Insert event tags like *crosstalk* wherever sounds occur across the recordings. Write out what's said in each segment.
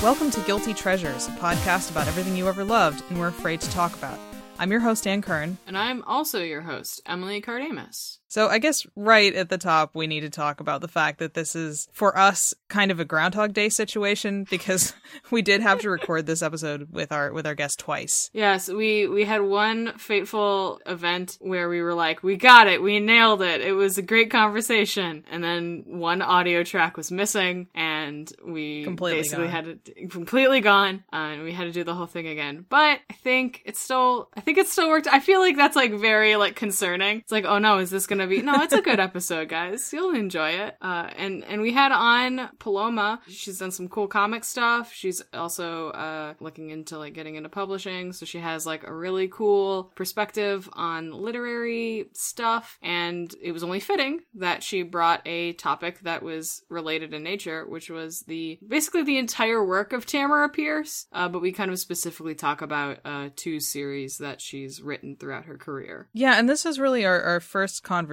Welcome to Guilty Treasures, a podcast about everything you ever loved and were afraid to talk about. I'm your host, Ann Kern. And I'm also your host, Emily Cardamus. So I guess right at the top, we need to talk about the fact that this is, for us, kind of a Groundhog Day situation *laughs* because *laughs* we did have to record this episode with our with our guest twice. Yes, we we had one fateful event where we were like, we got it, we nailed it. It was a great conversation, and then one audio track was missing, and we Completely basically gone. had to completely gone, uh, and we had to do the whole thing again. But I think it's still, I think it still worked. I feel like that's like very like concerning. It's like, oh no, is this gonna No, it's a good episode, guys. You'll enjoy it. Uh, and and we had on Paloma. She's done some cool comic stuff. She's also uh looking into like getting into publishing, so she has like a really cool perspective on literary stuff. And it was only fitting that she brought a topic that was related in nature, which was the basically the entire work of Tamora Pierce. Uh, but we kind of specifically talk about uh two series that she's written throughout her career. Yeah, and this is really our, our first conversation.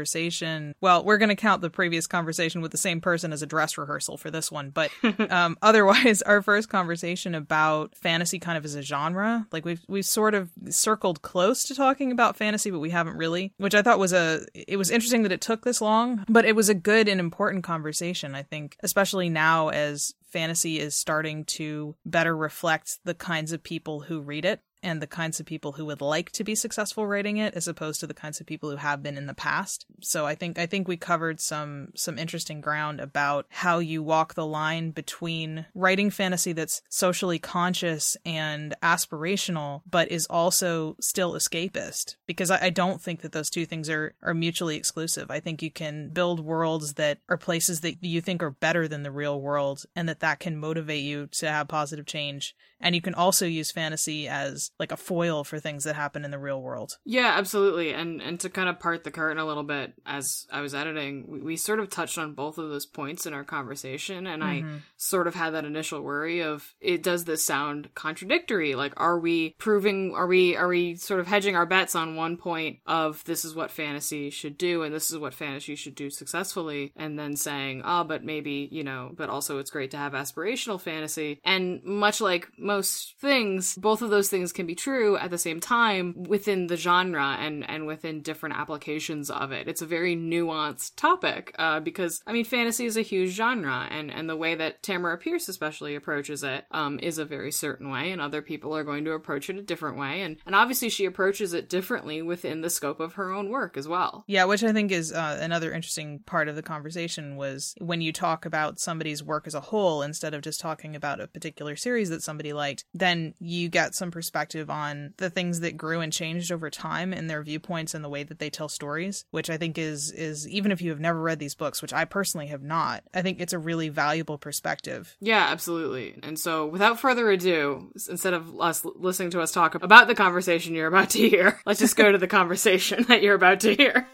Well, we're going to count the previous conversation with the same person as a dress rehearsal for this one, but *laughs* um, otherwise, our first conversation about fantasy kind of as a genre. Like we've we've sort of circled close to talking about fantasy, but we haven't really, which I thought was a. It was interesting that it took this long, but it was a good and important conversation. I think, especially now as fantasy is starting to better reflect the kinds of people who read it and the kinds of people who would like to be successful writing it as opposed to the kinds of people who have been in the past. So I think I think we covered some some interesting ground about how you walk the line between writing fantasy that's socially conscious and aspirational but is also still escapist because I, I don't think that those two things are are mutually exclusive. I think you can build worlds that are places that you think are better than the real world and that that can motivate you to have positive change and you can also use fantasy as like a foil for things that happen in the real world. Yeah, absolutely. And and to kind of part the curtain a little bit, as I was editing, we, we sort of touched on both of those points in our conversation, and I mm-hmm. sort of had that initial worry of it does this sound contradictory? Like, are we proving? Are we are we sort of hedging our bets on one point of this is what fantasy should do, and this is what fantasy should do successfully, and then saying, oh, but maybe you know, but also it's great to have aspirational fantasy, and much like most things, both of those things can be true at the same time within the genre and and within different applications of it. It's a very nuanced topic uh, because I mean, fantasy is a huge genre, and and the way that Tamora Pierce especially approaches it um, is a very certain way, and other people are going to approach it a different way, and and obviously she approaches it differently within the scope of her own work as well. Yeah, which I think is uh, another interesting part of the conversation was when you talk about somebody's work as a whole instead of just talking about a particular series that somebody liked, then you get some perspective on the things that grew and changed over time and their viewpoints and the way that they tell stories, which I think is is even if you have never read these books, which I personally have not, I think it's a really valuable perspective. Yeah, absolutely. And so, without further ado, instead of us listening to us talk about the conversation you're about to hear, *laughs* let's just go to the conversation *laughs* that you're about to hear.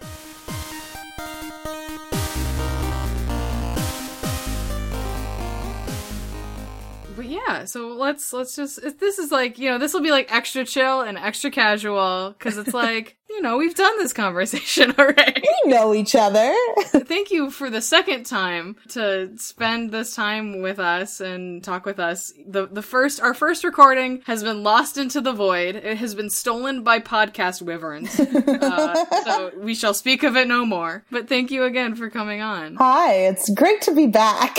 Yeah, so let's let's just this is like you know this will be like extra chill and extra casual because it's *laughs* like you know we've done this conversation *laughs* already. We know each other. *laughs* Thank you for the second time to spend this time with us and talk with us. The the first our first recording has been lost into the void. It has been stolen by podcast wyverns. uh, so we shall speak of it no more. But thank you again for coming on. Hi, it's great to be back.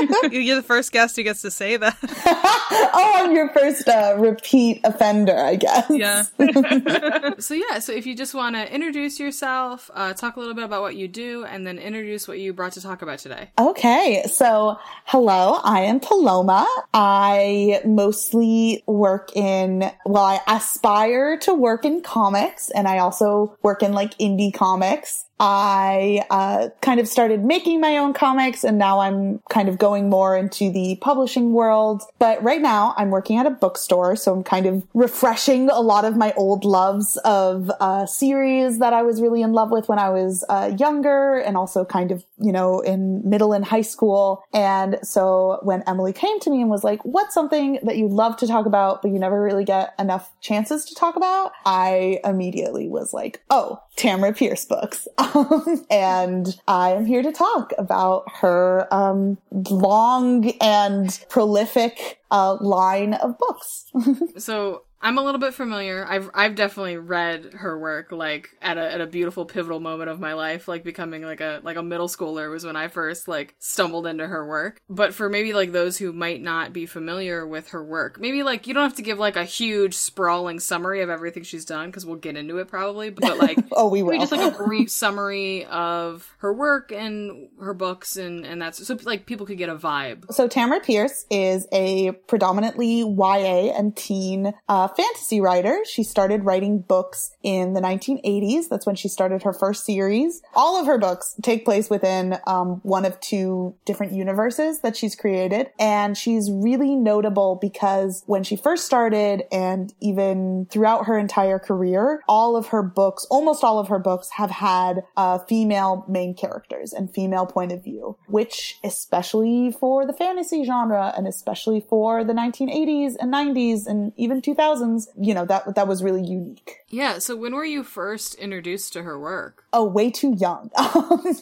*laughs* You're the first guest who gets to say that. *laughs* *laughs* oh, I'm your first uh, repeat offender, I guess. yeah. *laughs* So yeah, so if you just want to introduce yourself, uh, talk a little bit about what you do, and then introduce what you brought to talk about today. Okay, so hello, I am Paloma. I mostly work in, well, I aspire to work in comics, and I also work in like indie comics. I uh, kind of started making my own comics and now I'm kind of going more into the publishing world. But right now I'm working at a bookstore, so I'm kind of refreshing a lot of my old loves of uh, series that I was really in love with when I was uh, younger and also kind of, you know, in middle and high school. And so when Emily came to me and was like, what's something that you love to talk about, but you never really get enough chances to talk about? I immediately was like, oh, Tamora Pierce books. *laughs* Um, and I am here to talk about her um, long and prolific uh, line of books. *laughs* so I'm a little bit familiar. I've I've definitely read her work like at a at a beautiful pivotal moment of my life, like becoming like a like a middle schooler was when I first like stumbled into her work. But for maybe like those who might not be familiar with her work, maybe like you don't have to give like a huge sprawling summary of everything she's done because we'll get into it probably. But like *laughs* oh we will just like a *laughs* brief summary of her work and her books and and that's so like people could get a vibe. So Tamora Pierce is a predominantly YA and teen. Uh, fantasy writer. She started writing books in the 1980s. That's when she started her first series. All of her books take place within um, one of two different universes that she's created. And she's really notable because when she first started and even throughout her entire career, all of her books, almost all of her books have had uh, female main characters and female point of view, which especially for the fantasy genre and especially for the 1980s and 90s and even 2000s you know, that that was really unique. Yeah. So when were you first introduced to her work? Oh, way too young. *laughs* Um,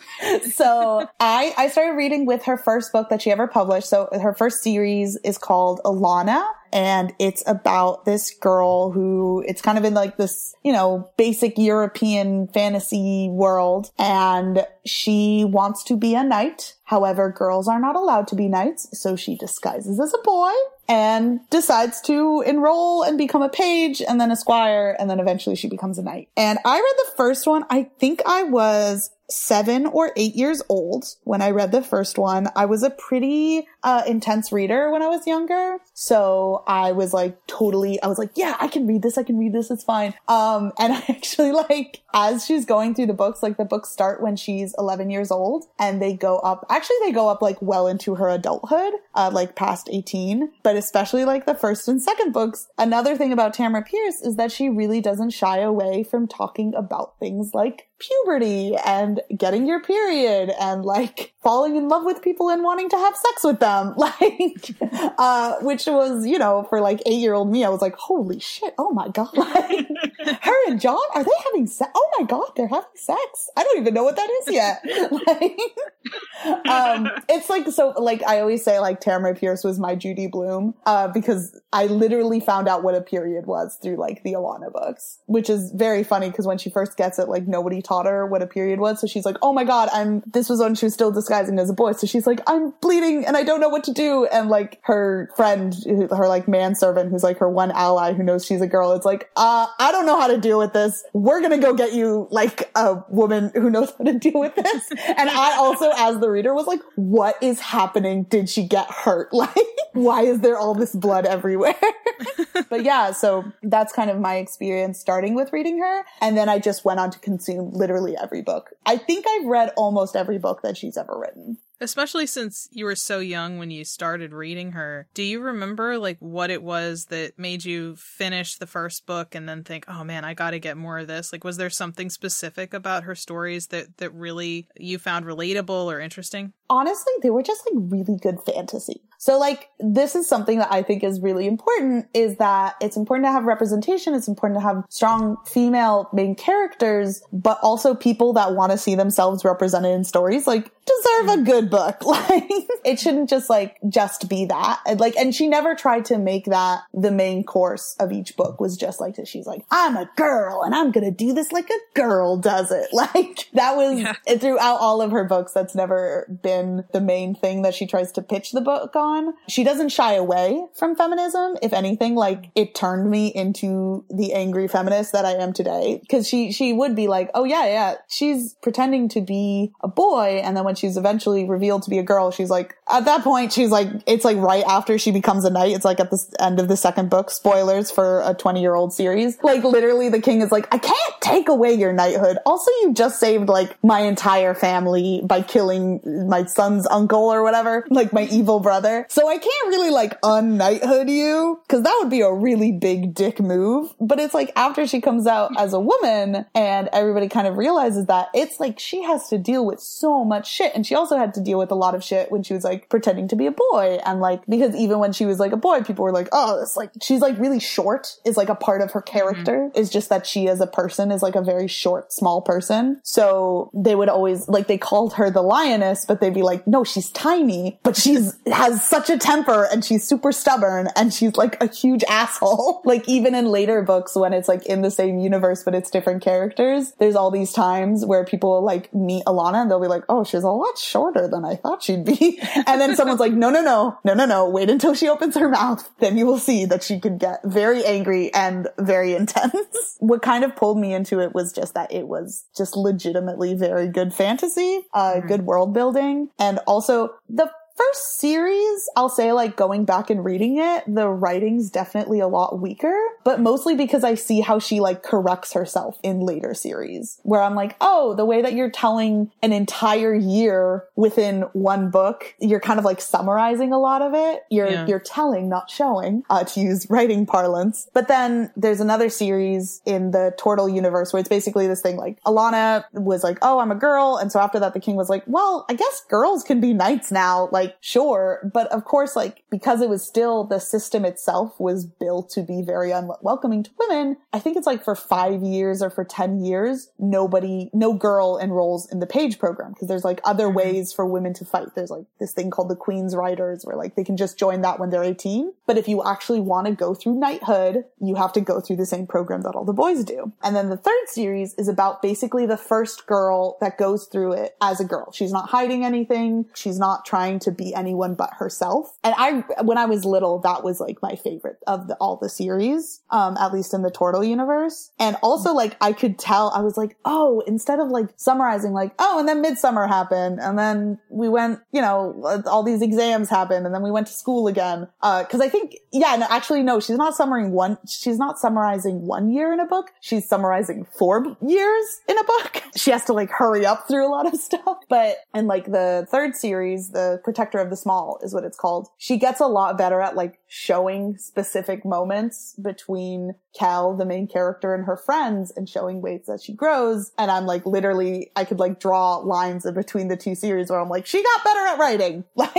so I I started reading with her first book that she ever published. So her first series is called Alanna and it's about this girl who it's kind of in like this, you know, basic European fantasy world and she wants to be a knight. However, girls are not allowed to be knights, so she disguises as a boy and decides to enroll and become a page and then a squire and then eventually she becomes a knight. And I read the first one. I think I was seven or eight years old when I read the first one. I was a pretty uh, intense reader when I was younger. So I was like totally, I was like, yeah, I can read this. I can read this. It's fine. Um, and *laughs* I actually like, as she's going through the books, like the books start when she's 11 years old and they go up, actually they go up like well into her adulthood, uh, like past 18, but especially like the first and second books. Another thing about Tamora Pierce is that she really doesn't shy away from talking about things like puberty and getting your period and like falling in love with people and wanting to have sex with them. *laughs* Like uh which was you know for like eight year old me i was like holy shit. Oh my god. *laughs* Like her and john are they having sex oh my god they're having sex? I don't even know what that is yet. *laughs* Like um it's like so like i always say like tamora pierce was my judy Blume, uh because i literally found out what a period was through like the Alanna books which is very funny because when she first gets it like nobody taught her what a period was. So she's like, oh my God, I'm, this was when she was still disguising as a boy. So she's like, I'm bleeding and I don't know what to do. And like her friend, her like manservant, who's like her one ally who knows she's a girl, it's like, uh, I don't know how to deal with this. We're to go get you like a woman who knows how to deal with this. and I also, as the reader, was like, what is happening? Did she get hurt? *laughs* Like, why is there all this blood everywhere? *laughs* but yeah, so that's kind of my experience starting with reading her. And then I just went on to consume literally every book. I think I've read almost every book that she's ever written. Especially since you were so young when you started reading her. Do you remember like what it was that made you finish the first book and then think, "Oh man, I got to get more of this." Like was there something specific about her stories that that really you found relatable or interesting? Honestly, they were just like really good fantasy. So like this is something that I think is really important is that it's important to have representation, it's important to have strong female main characters, but also people that want to see themselves represented in stories like deserve a mm. good book. *laughs* Like it shouldn't just like just be that. And, Like and she never tried to make that the main course of each book was just like this. She's like, I'm a girl and I'm going to do this like a girl does it. *laughs* Like that was yeah. throughout all of her books that's never been the main thing that she tries to pitch the book on She doesn't shy away from feminism. If anything, like it turned me into the angry feminist that I am today. Cause she, she would be like, oh yeah, yeah, she's pretending to be a boy. And then when she's eventually revealed to be a girl, she's like, at that point, she's like, it's like right after she becomes a knight. It's like at the end of the second book, spoilers for a 20 year old series. Like literally the king is like, I can't take away your knighthood. Also, you just saved like my entire family by killing my son's uncle or whatever, like my evil brother So I can't really like unknighthood you because that would be a really big dick move. But it's like after she comes out as a woman and everybody kind of realizes that it's like she has to deal with so much shit. And she also had to deal with a lot of shit when she was like pretending to be a boy. And like, because even when she was like a boy, people were like, oh, it's like, she's like really short is like a part of her character mm-hmm. is just that she as a person is like a very short, small person. So they would always like, they called her the lioness, but they'd be like, no, she's tiny, but she's has such a temper and she's super stubborn and she's like a huge asshole. *laughs* like even in later books when it's like in the same universe, but it's different characters, there's all these times where people like meet Alanna and they'll be like, oh, she's a lot shorter than I thought she'd be. *laughs* and then someone's like, no, no, no, no, no, no, wait until she opens her mouth. Then you will see that she could get very angry and very *laughs* intense. what kind of pulled me into it was just that it was just legitimately very good fantasy, uh, mm-hmm. good world building. And also the first series, I'll say like going back and reading it, the writing's definitely a lot weaker, but mostly because I see how she like corrects herself in later series where I'm like, oh, the way that you're telling an entire year within one book, you're kind of like summarizing a lot of it. You're, yeah. you're telling, not showing, uh, to use writing parlance. But then there's another series in the Tortall universe where it's basically this thing like Alanna was like, oh, I'm a girl. And so after that, the king was like, well, I guess girls can be knights now. Like, like, sure. But of course, like, because it was still the system itself was built to be very unwelcoming to women, I think it's like for five years or for 10 years, nobody, no girl enrolls in the page program because there's like other mm-hmm. ways for women to fight. There's like this thing called the Queen's Riders where like they can just join that when they're 18. But if you actually want to go through knighthood, you have to go through the same program that all the boys do. And then the third series is about basically the first girl that goes through it as a girl. She's not hiding anything. She's not trying to be anyone but herself. And I, when I was little, that was like my favorite of the, all the series, um, at least in the Tortall universe. And also like I could tell, I was like, oh, instead of like summarizing like, oh, and then midsummer happened and then we went, you know, all these exams happened and then we went to school again. Uh, cause I think, yeah, no, actually, no, she's not summarizing one, she's not summarizing one year in a book. She's summarizing four years in a book. *laughs* she has to like hurry up through a lot of *laughs* stuff. But in like the third series, the Protect Protector of the Small is what it's called. She gets a lot better at like showing specific moments between Kel, the main character, and her friends and showing ways that she grows. And I'm like, literally, I could like draw lines in between the two series where I'm like, she got better at writing. Like,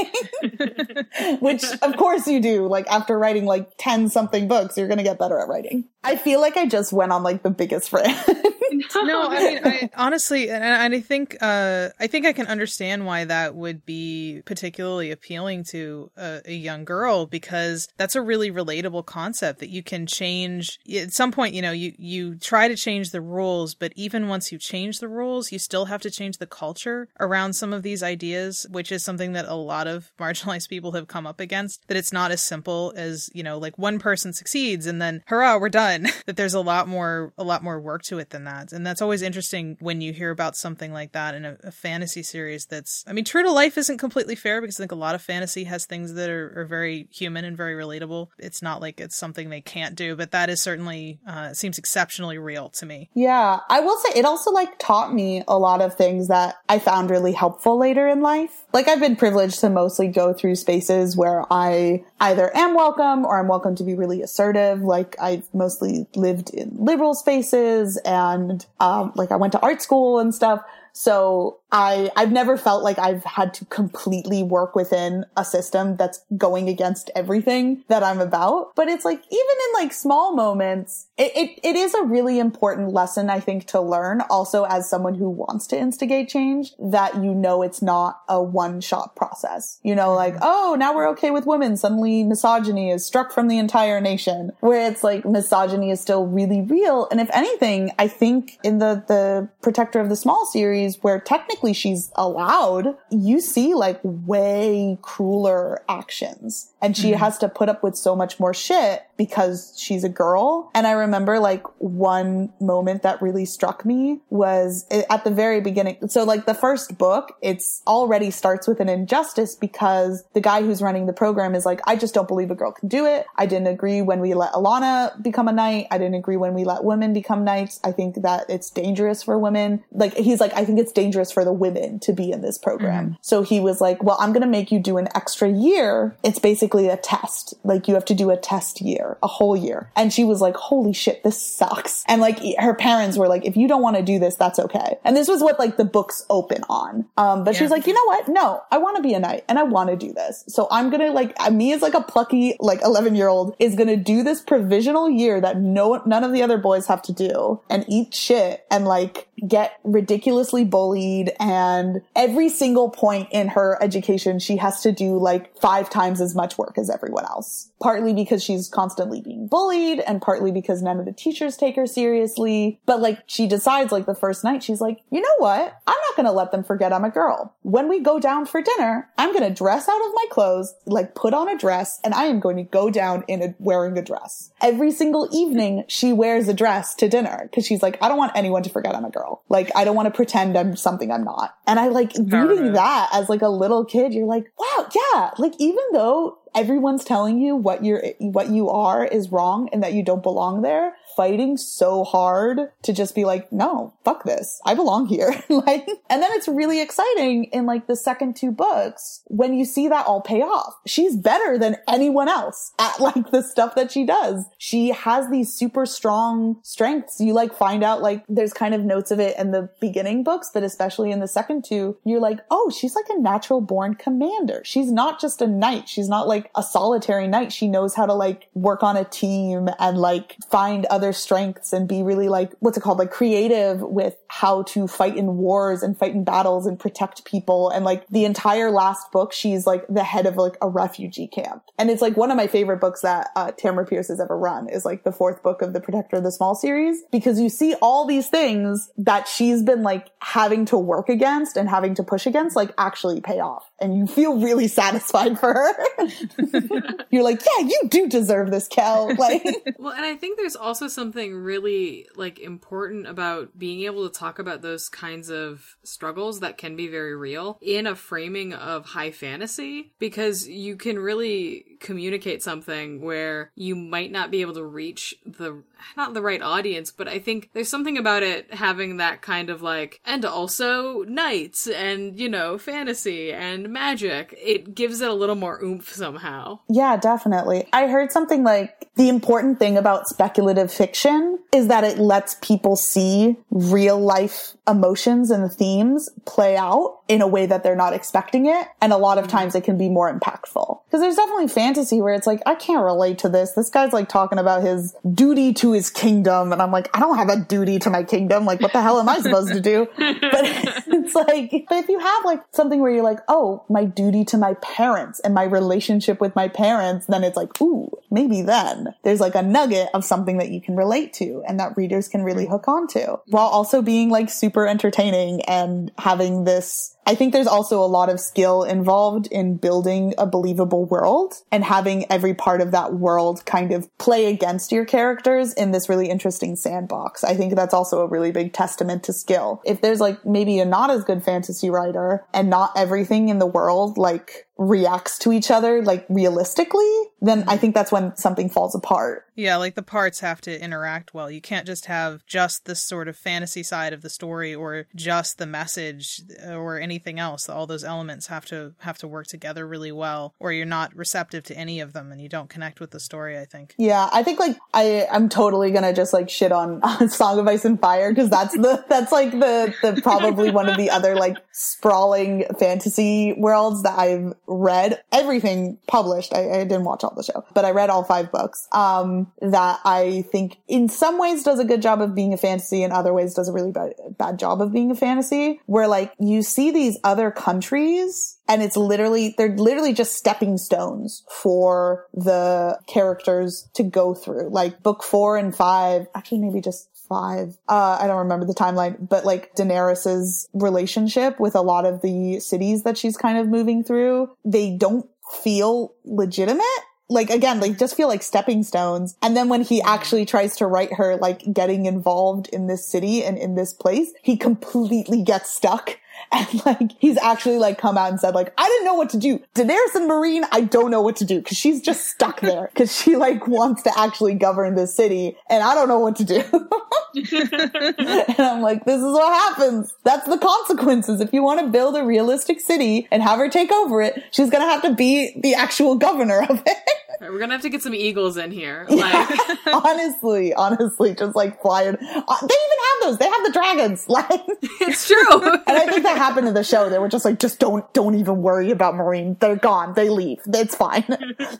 *laughs* *laughs* which of course you do. Like after writing like 10 something books, you're going to get better at writing. I feel like I just went on like the biggest rant. *laughs* no, I mean, I, honestly, and, and I think, uh, I think I can understand why that would be particularly appealing to a, a young girl because that's a really relatable concept that you can change at some point. You know, you you try to change the rules, but even once you change the rules, you still have to change the culture around some of these ideas, which is something that a lot of *laughs* marginalized people have come up against. That it's not as simple as you know, like one person succeeds and then hurrah, we're done. *laughs* that there's a lot more a lot more work to it than that, and that's always interesting when you hear about something like that in a, a fantasy series. That's I mean, true to life isn't completely fair because I think a lot of fantasy has things that are, are very human and very relatable. It's not like it's something they can't do, but that is certainly uh, seems exceptionally real to me. Yeah, I will say it also like taught me a lot of things that I found really helpful later in life. Like I've been privileged to mostly go through spaces where I either am welcome or I'm welcome to be really assertive. Like I've mostly lived in liberal spaces and um, like I went to art school and stuff. So I, I've never felt like I've had to completely work within a system that's going against everything that I'm about. But it's like, even in like small moments, it, it, it is a really important lesson, I think, to learn also as someone who wants to instigate change that you know it's not a one shot process. You know, like, mm-hmm. oh, now we're okay with women. Suddenly misogyny is struck from the entire nation where it's like misogyny is still really real. And if anything, I think in the, the protector of the small series, where technically she's allowed, you see like way crueler actions. And she mm-hmm. has to put up with so much more shit because she's a girl. And I remember like one moment that really struck me was at the very beginning. So like the first book, it's already starts with an injustice because the guy who's running the program is like, I just don't believe a girl can do it. I didn't agree when we let Alanna become a knight. I didn't agree when we let women become knights. I think that it's dangerous for women. Like he's like, I think it's dangerous for the women to be in this program. Mm-hmm. So he was like, well, I'm going to make you do an extra year. It's basically a test. Like you have to do a test year, a whole year. And she was like, holy shit, this sucks. And like her parents were like, if you don't want to do this, that's okay. And this was what like the books open on. Um, but yeah. she's like, you know what? No, I want to be a knight and I want to do this. So I'm going to like, me as like a plucky, like 11 year old is going to do this provisional year that no, none of the other boys have to do and eat shit and like get ridiculously bullied and every single point in her education, she has to do like five times as much work as everyone else. Partly because she's constantly being bullied and partly because none of the teachers take her seriously. But like she decides like the first night, she's like, you know what? I'm not going to let them forget I'm a girl. When we go down for dinner, I'm going to dress out of my clothes, like put on a dress and I am going to go down in a, wearing a dress. Every single evening she wears a dress to dinner because she's like, I don't want anyone to forget I'm a girl. Like I don't want to pretend I'm something I'm not. And I like reading that as like a little kid, you're like, wow, yeah. Like even though everyone's telling you what you're what you are is wrong and that you don't belong there fighting so hard to just be like no fuck this. I belong here. *laughs* Like and then it's really exciting in like the second two books when you see that all pay off. She's better than anyone else at *laughs* like the stuff that she does. She has these super strong strengths. You like find out like there's kind of notes of it in the beginning books but especially in the second two you're like oh she's like a natural born commander. She's not just a knight. She's not like a solitary knight. She knows how to like work on a team and like find other strengths and be really like, what's it called? Like creative with how to fight in wars and fight in battles and protect people. And like the entire last book, she's like the head of like a refugee camp. And it's like one of my favorite books that uh, Tamora Pierce has ever run is like the fourth book of the Protector of the Small series because you see all these things that she's been like having to work against and having to push against like actually pay off. And you feel really *laughs* satisfied for her. *laughs* You're like, yeah, you do deserve this, Kel. *laughs* Like, well, and I think there's also something really like important about being able to talk about those kinds of struggles that can be very real in a framing of high fantasy because you can really communicate something where you might not be able to reach the not the right audience, but I think there's something about it having that kind of like and also knights and you know fantasy and magic. It gives it a little more oomph somehow. Yeah, definitely. I heard something like the important thing about speculative fiction is that it lets people see real life emotions and themes play out in a way that they're not expecting it. And a lot of mm-hmm. times it can be more impactful. Because there's definitely fantasy where it's like, I can't relate to this. This guy's like talking about his duty to his kingdom. And I'm like, I don't have a duty to my kingdom. Like, what the hell am I supposed to do? *laughs* But it's like, but if you have like something where you're like, oh, my duty to my parents and my relationship with my parents, then it's like, ooh, maybe then there's like a nugget of something that you can relate to and that readers can really hook onto while also being like super entertaining and having this I think there's also a lot of skill involved in building a believable world and having every part of that world kind of play against your characters in this really interesting sandbox. I think that's also a really big testament to skill. If there's like maybe a not as good fantasy writer and not everything in the world like reacts to each other like realistically, then I think that's when something falls apart. Yeah, like the parts have to interact well. You can't just have just this sort of fantasy side of the story or just the message uh, or anything else. All those elements have to have to work together really well or you're not receptive to any of them and you don't connect with the story, I think. Yeah, I think like I I'm totally to just like shit *laughs* on Song of Ice and Fire because that's the that's like the the probably one of the other like sprawling fantasy worlds that I've read everything published. I, I, didn't watch all the show, but I read all five books. Um, that I think in some ways does a good job of being a fantasy, in other ways does a really bad, bad job of being a fantasy. Where like you see these other countries and it's literally they're literally just stepping stones for the characters to go through like book four and five actually maybe just five. Uh, I don't remember the timeline, but like Daenerys's relationship with a lot of the cities that she's kind of moving through, they don't feel legitimate like again, like just feel like stepping stones. And then when he actually tries to write her like getting involved in this city and in this place, he completely gets stuck. *laughs* And like, he's actually like come out and said like, I didn't know what to do. Daenerys and Meereen, I don't know what to do because she's just stuck there because she like wants to actually govern this city and I don't know what to do. *laughs* and I'm like, this is what happens. That's the consequences. If you want to build a realistic city and have her take over it, she's going to have to be the actual governor of it. We're gonna have to get some eagles in here. Like, *laughs* *laughs* honestly, honestly, just like flying. Uh, they even have those. They have the dragons. *laughs* Like, it's true. and I think that happened in the show. They were just like, just don't, don't even worry about Meereen. They're gone. They leave. It's fine.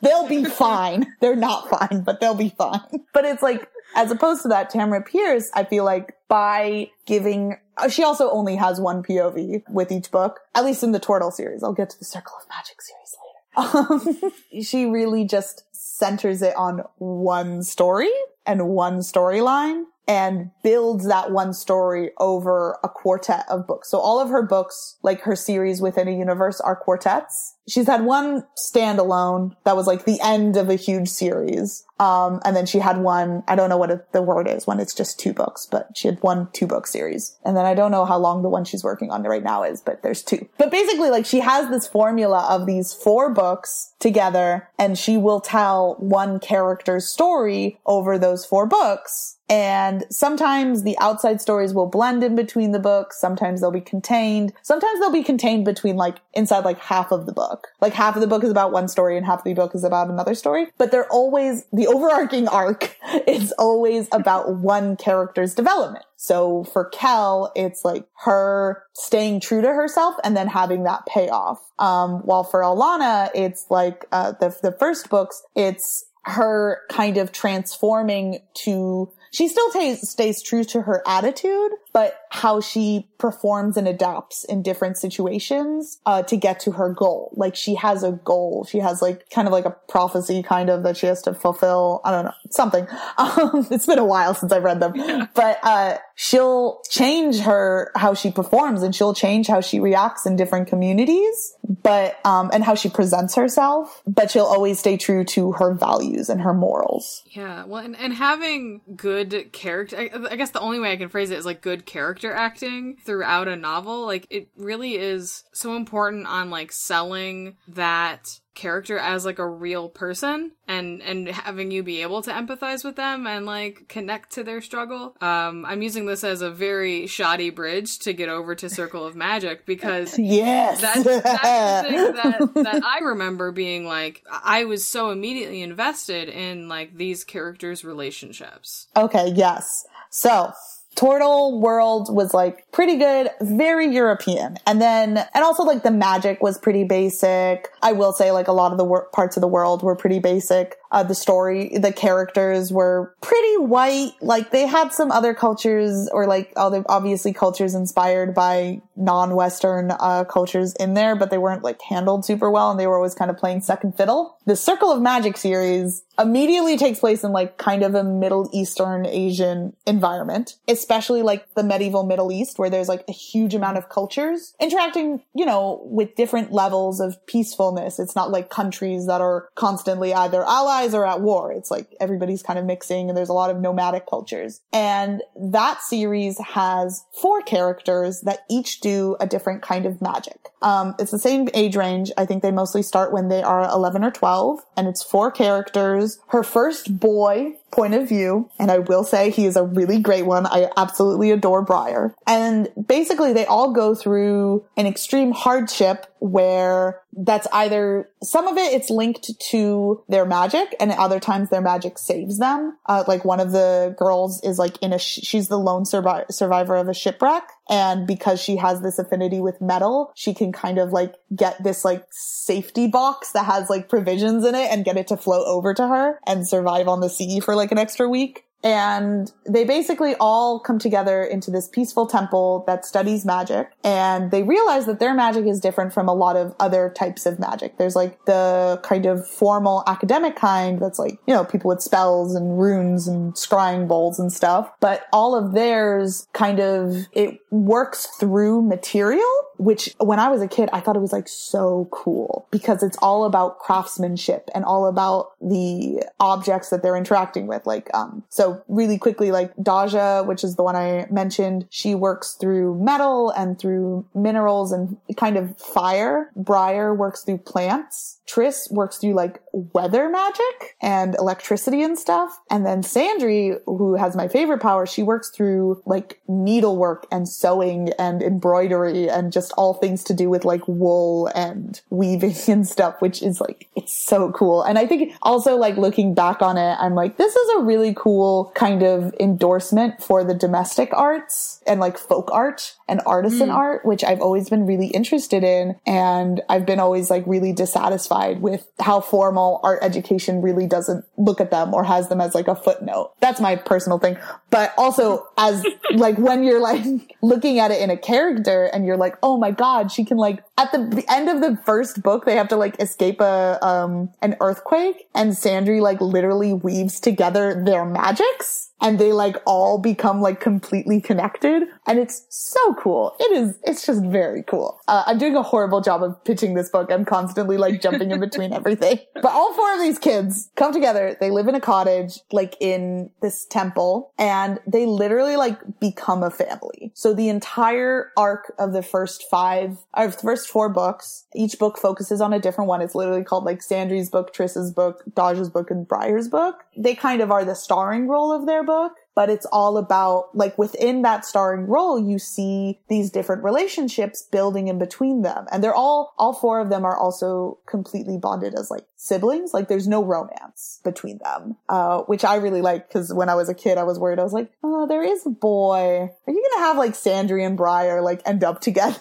they'll be fine. They're not fine, but they'll be fine. But it's like, as opposed to that, Tamora Pierce, I feel like by giving, uh, she also only has one POV with each book, at least in the Tortall series. I'll get to the Circle of Magic series later. Um, *laughs* she really just centers it on one story and one storyline and builds that one story over a quartet of books. So all of her books, like her series within a universe are quartets she's had one standalone that was like the end of a huge series. Um, and then she had one, I don't know what it, the word is when it's just two books, but she had one two book series. And then I don't know how long the one she's working on right now is, but there's two. But basically, like she has this formula of these four books together and she will tell one character's story over those four books. And sometimes the outside stories will blend in between the books. Sometimes they'll be contained. Sometimes they'll be contained between like inside like half of the book book. Like half of the book is about one story and half of the book is about another story. But they're always, the overarching *laughs* arc is always about one character's development. So for Kel, it's like her staying true to herself and then having that payoff. Um, while for Alanna, it's like, uh, the, the first books, it's her kind of transforming to she still t- stays true to her attitude, but how she performs and adapts in different situations uh, to get to her goal. Like she has a goal. She has like kind of like a prophecy kind of that she has to fulfill. I don't know, something. *laughs* Um, it's been a while since I've read them, yeah. but uh, she'll change her how she performs and she'll change how she reacts in different communities, but um, and how she presents herself. But she'll always stay true to her values and her morals. Yeah, well, and, and having good character, I, I guess the only way I can phrase it is like good character acting throughout a novel. Like it really is so important on like selling that character as like a real person and and having you be able to empathize with them and like connect to their struggle. Um i'm using this as a very shoddy bridge to get over to circle of magic because *laughs* yes. that's, that's the thing *laughs* that, that i remember being like i was so immediately invested in like these characters relationships. Okay yes. So Tortall world was like pretty good, very European. And then, and also like the magic was pretty basic. I will say like a lot of the wor- parts of the world were pretty basic. Uh, the story, the characters were pretty white. Like they had some other cultures or like other obviously cultures inspired by non-Western uh, cultures in there, but they weren't like handled super well and they were always kind of playing second fiddle. The Circle of Magic series immediately takes place in like kind of a Middle Eastern Asian environment, especially like the medieval Middle East where there's like a huge amount of cultures interacting, you know, with different levels of peacefulness. It's not like countries that are constantly either allies or at war. It's like everybody's kind of mixing and there's a lot of nomadic cultures. And that series has four characters that each do a different kind of magic. Um, it's the same age range. I think they mostly start when they are 11 or 12 and it's four characters. Her first boy point of view, and I will say he is a really great one. I absolutely adore Briar. And basically they all go through an extreme hardship where that's either some of it it's linked to their magic and other times their magic saves them. Uh, like one of the girls is like in a, sh- she's the lone survi- survivor of a shipwreck. And because she has this affinity with metal, she can kind of like get this like safety box that has like provisions in it and get it to float over to her and survive on the sea for like an extra week. And they basically all come together into this peaceful temple that studies magic. And they realize that their magic is different from a lot of other types of magic. There's like the kind of formal academic kind that's like, you know, people with spells and runes and scrying bowls and stuff. But all of theirs kind of, it works through material which when I was a kid, I thought it was like so cool because it's all about craftsmanship and all about the objects that they're interacting with. Like, um, so really quickly, like Daja, which is the one I mentioned, she works through metal and through minerals and kind of fire. Briar works through plants. Triss works through like weather magic and electricity and stuff. And then Sandry, who has my favorite power, she works through like needlework and sewing and embroidery and just all things to do with like wool and weaving and stuff, which is like, it's so cool. And I think also like looking back on it, I'm like, this is a really cool kind of endorsement for the domestic arts and like folk art and artisan mm. art, which I've always been really interested in. And I've been always like really dissatisfied with how formal art education really doesn't look at them or has them as like a footnote. That's my personal thing. But also as like when you're like *laughs* looking at it in a character and you're like, oh my God, she can like at the end of the first book, they have to like escape a, um, an earthquake and Sandry like literally weaves together their magics and they like all become like completely connected. And it's so cool. It is it's just very cool. Uh, i'm doing a horrible job of pitching this book. I'm constantly like jumping in between *laughs* everything. But all four of these kids come together. They live in a cottage like in this temple and they literally like become a family. So the entire arc of the first five or the first four books each book focuses on a different one. It's literally called like sandry's book triss's book daja's book and briar's book. They kind of are the starring role of their book but it's all about like within that starring role, you see these different relationships building in between them. And they're all, all four of them are also completely bonded as like siblings. Like there's no romance between them, uh, which I really like because when I was a kid, I was worried. I was like, oh, there is a boy. Are you going to have like Sandry and Briar like end up *laughs* together?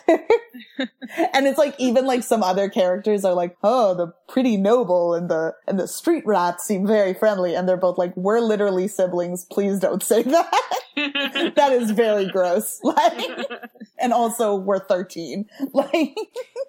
and it's like even like some other characters are like, oh, the pretty noble and the, and the street rats seem very friendly. And they're both like, we're literally siblings. Please don't say that. *laughs* that is very gross. Like, *laughs* and also we're 13. Like,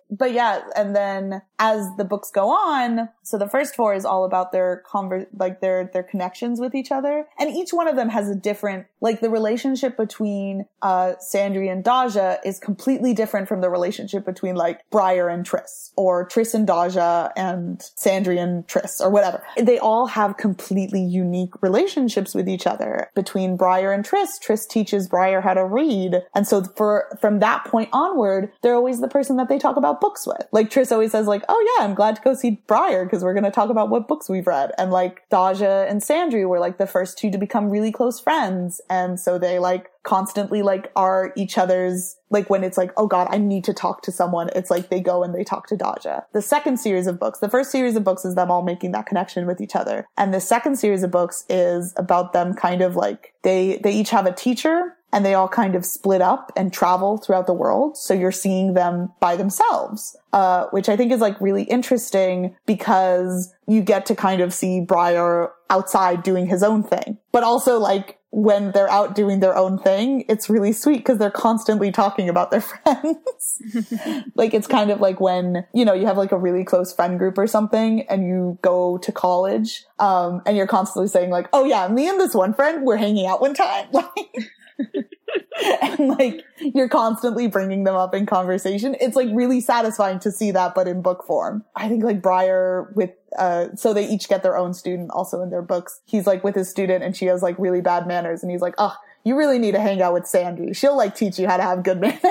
but yeah, and then as the books go on, so the first four is all about their conver- like their their connections with each other, and each one of them has a different like the relationship between uh Sandry and Daja is completely different from the relationship between like Briar and Triss or Triss and Daja and Sandry and Triss or whatever. They all have completely unique relationships with each other. Between Briar and Triss, Triss teaches Briar how to read, and so for from that point onward, they're always the person that they talk about books with. Like Triss always says like, "Oh yeah, I'm glad to go see Briar because we're going to talk about what books we've read." And like Daja and Sandry were like the first two to become really close friends and so they like constantly like are each other's like when it's like oh god i need to talk to someone it's like they go and they talk to daja the second series of books the first series of books is them all making that connection with each other and the second series of books is about them kind of like they they each have a teacher and they all kind of split up and travel throughout the world. So you're seeing them by themselves, uh, which I think is like really interesting because you get to kind of see Briar outside doing his own thing, but also like when they're out doing their own thing, it's really sweet because they're constantly talking about their *laughs* friends. *laughs* like it's kind of like when, you know, you have like a really close friend group or something and you go to college, um, and you're constantly saying like, oh yeah, me and this one friend, we're hanging out one time. *laughs* *laughs* and like you're constantly bringing them up in conversation. It's like really satisfying to see that, but in book form. I think like Briar with, uh, so they each get their own student also in their books. He's like with his student and she has like really bad manners and he's like, oh, you really need to hang out with Sandry. She'll like teach you how to have good *laughs* manners.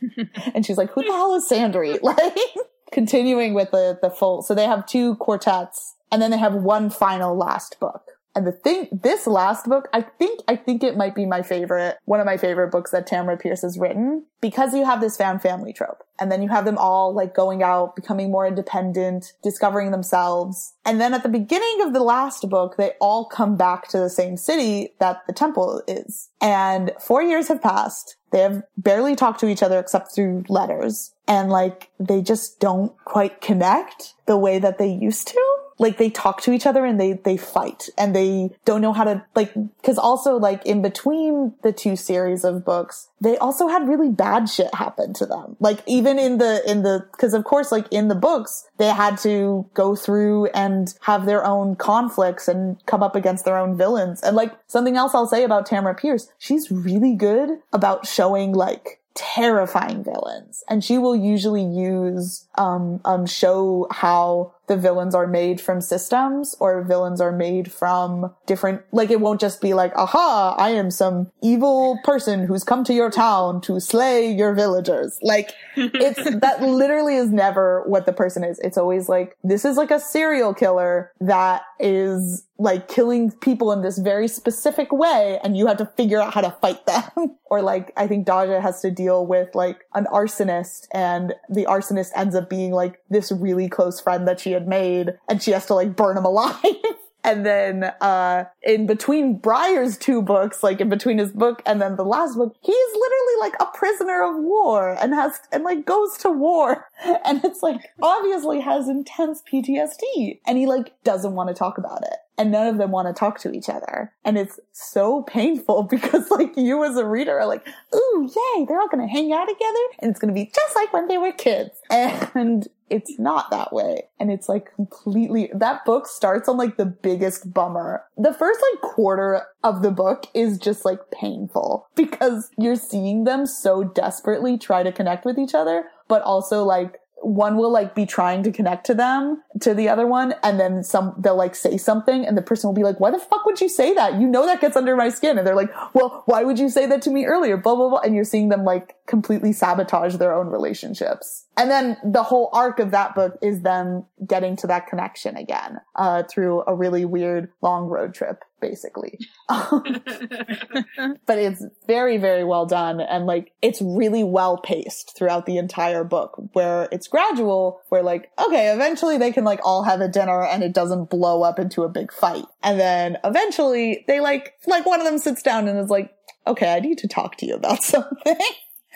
*laughs* and she's like, who the hell is Sandry? Like continuing with the, the full, so they have two quartets and then they have one final last book. And the thing, this last book, I think, I think it might be my favorite, one of my favorite books that Tamora Pierce has written because you have this found family trope and then you have them all like going out, becoming more independent, discovering themselves. And then at the beginning of the last book, they all come back to the same city that the temple is. And four years have passed. They have barely talked to each other except through letters. And like, they just don't quite connect the way that they used to like they talk to each other and they they fight and they don't know how to like because also like in between the two series of books they also had really bad shit happen to them like even in the in the because of course like in the books they had to go through and have their own conflicts and come up against their own villains and like something else i'll say about tamora pierce she's really good about showing like terrifying villains. And she will usually use, um, um, show how the villains are made from systems or villains are made from different, like it won't just be like, aha, I am some evil person who's come to your town to slay your villagers. Like it's, *laughs* that literally is never what the person is. It's always like, this is like a serial killer that is like killing people in this very specific way and you have to figure out how to fight them. *laughs* or like, I think Daja has to deal with like an arsonist and the arsonist ends up being like this really close friend that she had made and she has to like burn him alive. *laughs* And then, uh, in between Briar's two books, like in between his book and then the last book, he's literally like a prisoner of war and has, and like goes to war. *laughs* And it's like, obviously has intense PTSD and he like doesn't want to talk about it and none of them want to talk to each other. And it's so painful *laughs* because like you as a reader are like, ooh, yay, they're all going to hang out together and it's going to be just like when they were kids. *laughs* And it's not that way. And it's like completely, that book starts on like the biggest bummer. The first like quarter of the book is just like painful because you're seeing them so desperately try to connect with each other, but also like one will like be trying to connect to them to the other one and then some they'll like say something and the person will be like why the fuck would you say that? You know that gets under my skin. And they're like well why would you say that to me earlier? Blah blah blah. And you're seeing them like completely sabotage their own relationships and then the whole arc of that book is them getting to that connection again uh, through a really weird long road trip basically. *laughs* But it's very very well done. And like it's really well paced throughout the entire book where it's gradual where like okay eventually they can like all have a dinner and it doesn't blow up into a big fight. And then eventually they like like one of them sits down and is like okay i need to talk to you about *laughs* something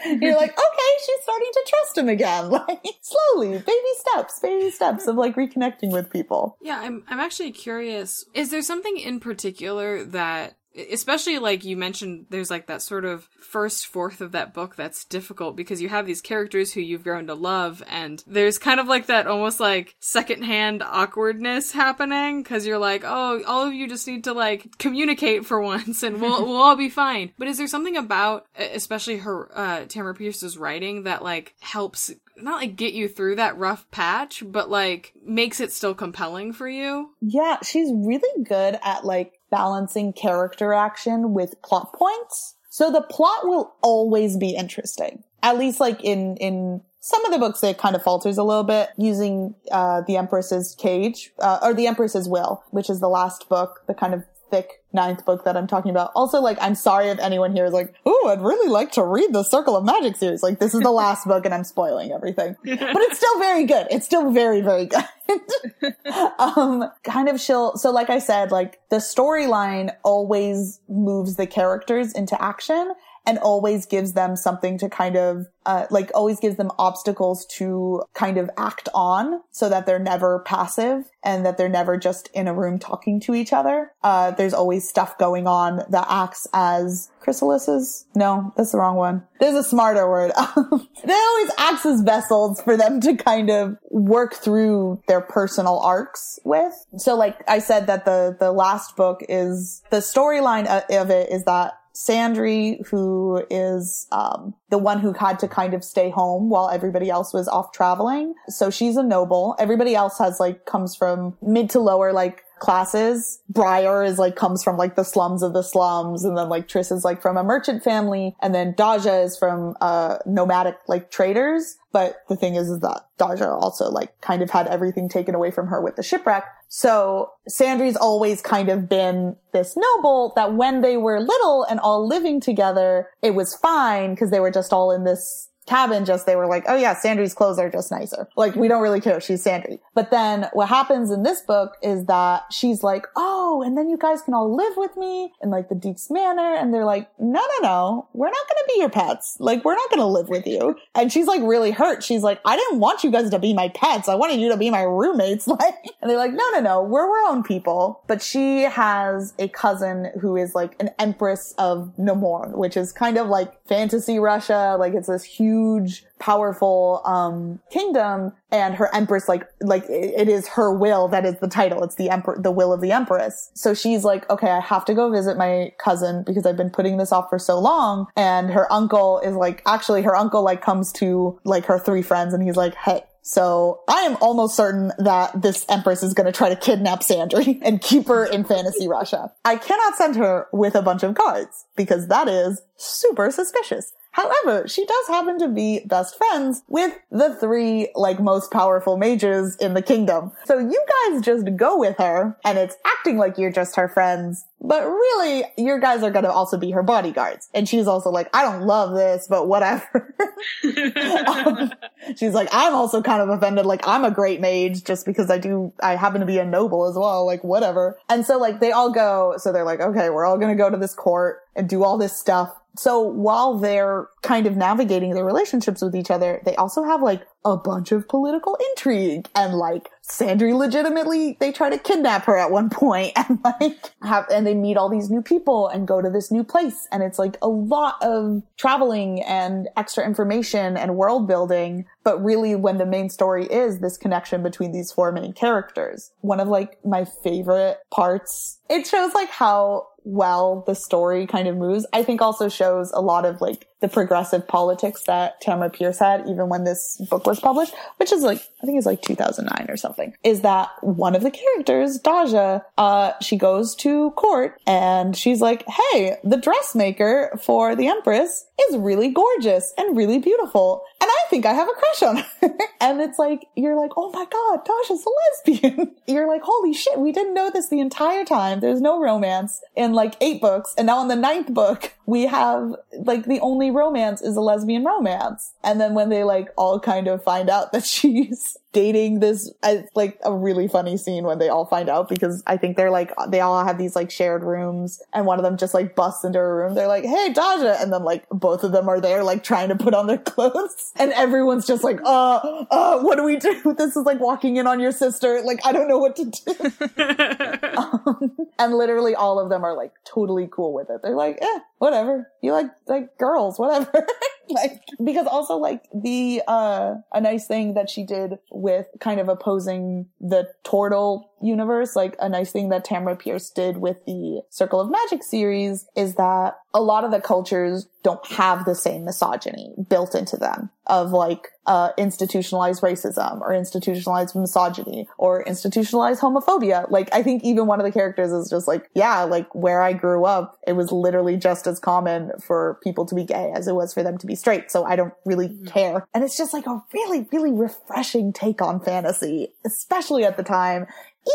you're like, okay, she's starting to trust him again. *laughs* Like slowly, baby steps, baby steps of like reconnecting with people. Yeah, I'm I'm actually curious. Is there something in particular that especially like you mentioned there's like that sort of first fourth of that book that's difficult because you have these characters who you've grown to love and there's kind of like that almost like secondhand awkwardness happening because you're like oh all of you just need to like communicate for *laughs* once and we'll we'll all be fine but is there something about especially her uh Tamora Pierce's writing that like helps not like get you through that rough patch, but like makes it still compelling for you. Yeah, she's really good at like balancing character action with plot points. So the plot will always be interesting. At least like in, in some of the books it kind of falters a little bit using, uh, the Empress's Cage, uh, or the Empress's Will, which is the last book, the kind of thick ninth book that I'm talking about. Also, like, I'm sorry if anyone here is like, oh, I'd really like to read the Circle of Magic series. Like, this is the last book and I'm spoiling everything. *laughs* But it's still very good. It's still very, very good. *laughs* um, kind of chill. So, like I said, like, the storyline always moves the characters into action and always gives them something to kind of uh, like always gives them obstacles to kind of act on so that they're never passive and that they're never just in a room talking to each other. Uh, there's always stuff going on that acts as chrysalises. No, that's the wrong one. There's a smarter word. *laughs* they always acts as vessels for them to kind of work through their personal arcs with. So like I said that the, the last book is the storyline of it is that Sandry, who is um, the one who had to kind of stay home while everybody else was off traveling. So she's a noble. Everybody else has like comes from mid to lower like classes. Briar is like comes from like the slums of the slums, and then like Triss is like from a merchant family, and then Daja is from uh nomadic like traders. But the thing is, is that Daja also like kind of had everything taken away from her with the shipwreck. So Sandry's always kind of been this noble that when they were little and all living together, it was fine because they were just all in this cabin just they were like, oh yeah, Sandry's clothes are just nicer. Like we don't really care. She's Sandry. But then what happens in this book is that she's like, oh, and then you guys can all live with me in like the Duke's manor. And they're like, no, no, no, we're not going to be your pets. Like we're not going to live with you. And she's like really hurt. She's like, I didn't want you guys to be my pets. I wanted you to be my roommates. *laughs* Like, and they're like, no, no, no, we're our own people. But she has a cousin who is like an empress of Namorn, which is kind of like fantasy Russia. Like it's this huge huge, powerful, um, kingdom and her empress, like, like it is her will that is the title. It's the emperor, the will of the empress. So she's like, okay, I have to go visit my cousin because I've been putting this off for so long. And her uncle is like, actually her uncle like comes to like her three friends and he's like, hey, so I am almost certain that this empress is going to try to kidnap Sandry *laughs* and keep her in fantasy Russia. I cannot send her with a bunch of guards because that is super suspicious. However, she does happen to be best friends with the three, like, most powerful mages in the kingdom. So you guys just go with her, and it's acting like you're just her friends, but really, your guys are gonna also be her bodyguards. And she's also like, I don't love this, but whatever. *laughs* *laughs* um, she's like, I'm also kind of offended, like, I'm a great mage just because I do, I happen to be a noble as well, like, whatever. And so, like, they all go, so they're like, okay, we're all gonna go to this court and do all this stuff. So while they're kind of navigating their relationships with each other, they also have like a bunch of political intrigue and like Sandry legitimately they try to kidnap her at one point *laughs* and like have and they meet all these new people and go to this new place. And it's like a lot of traveling and extra information and world building. But really when the main story is this connection between these four main characters one of like my favorite parts it shows like how well the story kind of moves. I think also shows a lot of like the progressive politics that Tamora Pierce had even when this book was published, which is like, I think it's like 2009 or something, is that one of the characters, Daja, uh, she goes to court and she's like, Hey, the dressmaker for the Empress is really gorgeous and really beautiful. And I think I have a crush on her. *laughs* and it's like, you're like, Oh my God, Daja's a lesbian. *laughs* you're like, holy shit, we didn't know this the entire time. There's no romance in like eight books. And now in the ninth book, we have like the only romance is a lesbian romance. And then when they like all kind of find out *laughs* that she's dating this it's like a really funny scene when they all find out because I think they're like they all have these like shared rooms and one of them just like busts into a room. They're like, "Hey, Daja," and then like both of them are there like trying to put on their *laughs* clothes, and everyone's just like, "Uh, uh, what do we do? *laughs* This is like walking in on your sister. Like I don't know what to do." *laughs* um, and literally all of them are like totally cool with it. They're like, "Eh, whatever. You like like girls, whatever." *laughs* like because also like the uh a nice thing that she did with kind of opposing the Tortall universe, like a nice thing that Tamora Pierce did with the Circle of Magic series is that a lot of the cultures don't have the same misogyny built into them of like uh, institutionalized racism or institutionalized misogyny or institutionalized homophobia. Like I think even one of the characters is just like, yeah, like where I grew up, it was literally just as common for people to be gay as it was for them to be straight. So I don't really mm-hmm. care. And it's just like a really, really refreshing take on fantasy, especially at the time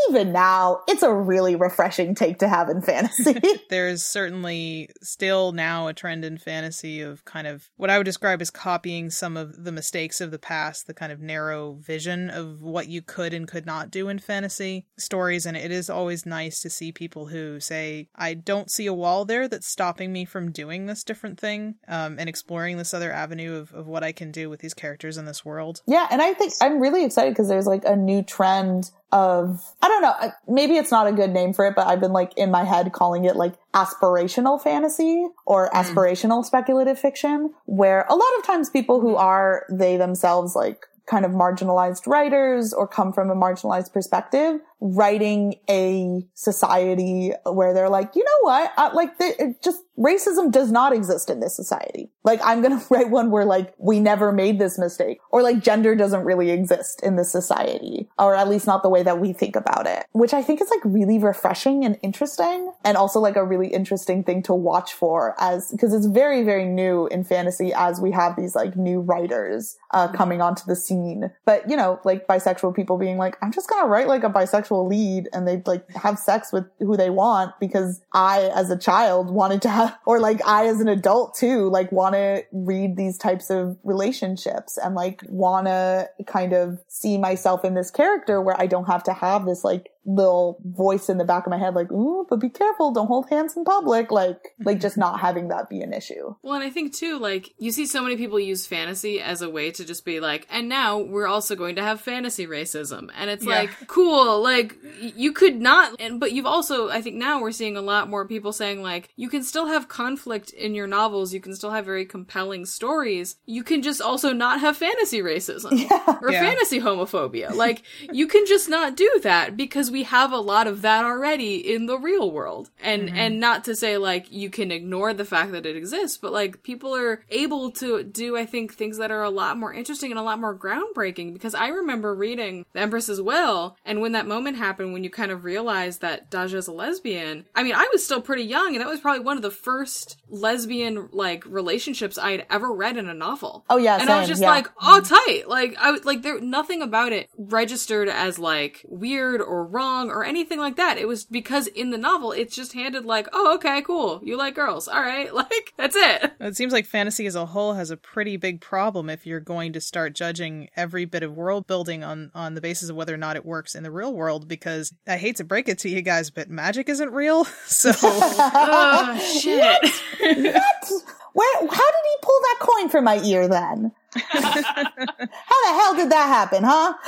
even now, it's a really refreshing take to have in fantasy. *laughs* There's certainly still now a trend in fantasy of kind of what I would describe as copying some of the mistakes of the past, the kind of narrow vision of what you could and could not do in fantasy stories. And it is always nice to see people who say, I don't see a wall there that's stopping me from doing this different thing um, and exploring this other avenue of, of what I can do with these characters in this world. Yeah. And I think I'm really excited because there's like a new trend of I don't know, maybe it's not a good name for it, but I've been like in my head calling it like aspirational fantasy or mm. aspirational speculative fiction, where a lot of times people who are they themselves like kind of marginalized writers or come from a marginalized perspective writing a society where they're like, you know what? I, like, just racism does not exist in this society. Like, I'm going *laughs* to write one where like, we never made this mistake or like gender doesn't really exist in this society or at least not the way that we think about it, which I think is like really refreshing and interesting and also like a really interesting thing to watch for as, because it's very, very new in fantasy as we have these like new writers, uh, coming onto the scene. But, you know, like bisexual people being like, I'm just going to write like a bisexual lead and they like have sex with who they want because I, as a child, wanted to have, or like I, as an adult too, like want to read these types of relationships and like want to kind of see myself in this character where I don't have to have this like little voice in the back of my head, like, ooh, but be careful, don't hold hands in public. Like, like just not having that be an issue. Well, and I think too, like, you see so many people use fantasy as a way to just be like, and now we're also going to have fantasy racism. And it's Yeah. like, cool, like, you could not, and, but you've also, I think now we're seeing a lot more people saying, like, you can still have conflict in your novels, you can still have very compelling stories, you can just also not have fantasy racism *laughs* or Yeah. fantasy homophobia. Like, you can just not do that because we have a lot of that already in the real world. And, mm-hmm. and not to say, like, you can ignore the fact that it exists, but, like, people are able to do, I think, things that are a lot more interesting and a lot more groundbreaking because I remember reading The Empress's Will, and when that moment happened, when you kind of realized that Daja's a lesbian, I mean, I was still pretty young, and that was probably one of the first lesbian, like, relationships I had ever read in a novel. Oh, yeah, And I was just yeah. like, oh, tight. Like, I was like, there, nothing about it registered as, like, weird or wrong or anything like that. It was because in the novel, it's just handed like, oh, okay, cool. You like girls. All right. *laughs* Like, that's it. It seems like fantasy as a whole has a pretty big problem if you're going to start judging every bit of world building on on the basis of whether or not it works in the real world. Because I hate to break it to you guys, but magic isn't real. *laughs* So *laughs* Oh, shit. What? Where? How did he pull that coin from my ear then? How the hell did that happen, huh? *laughs*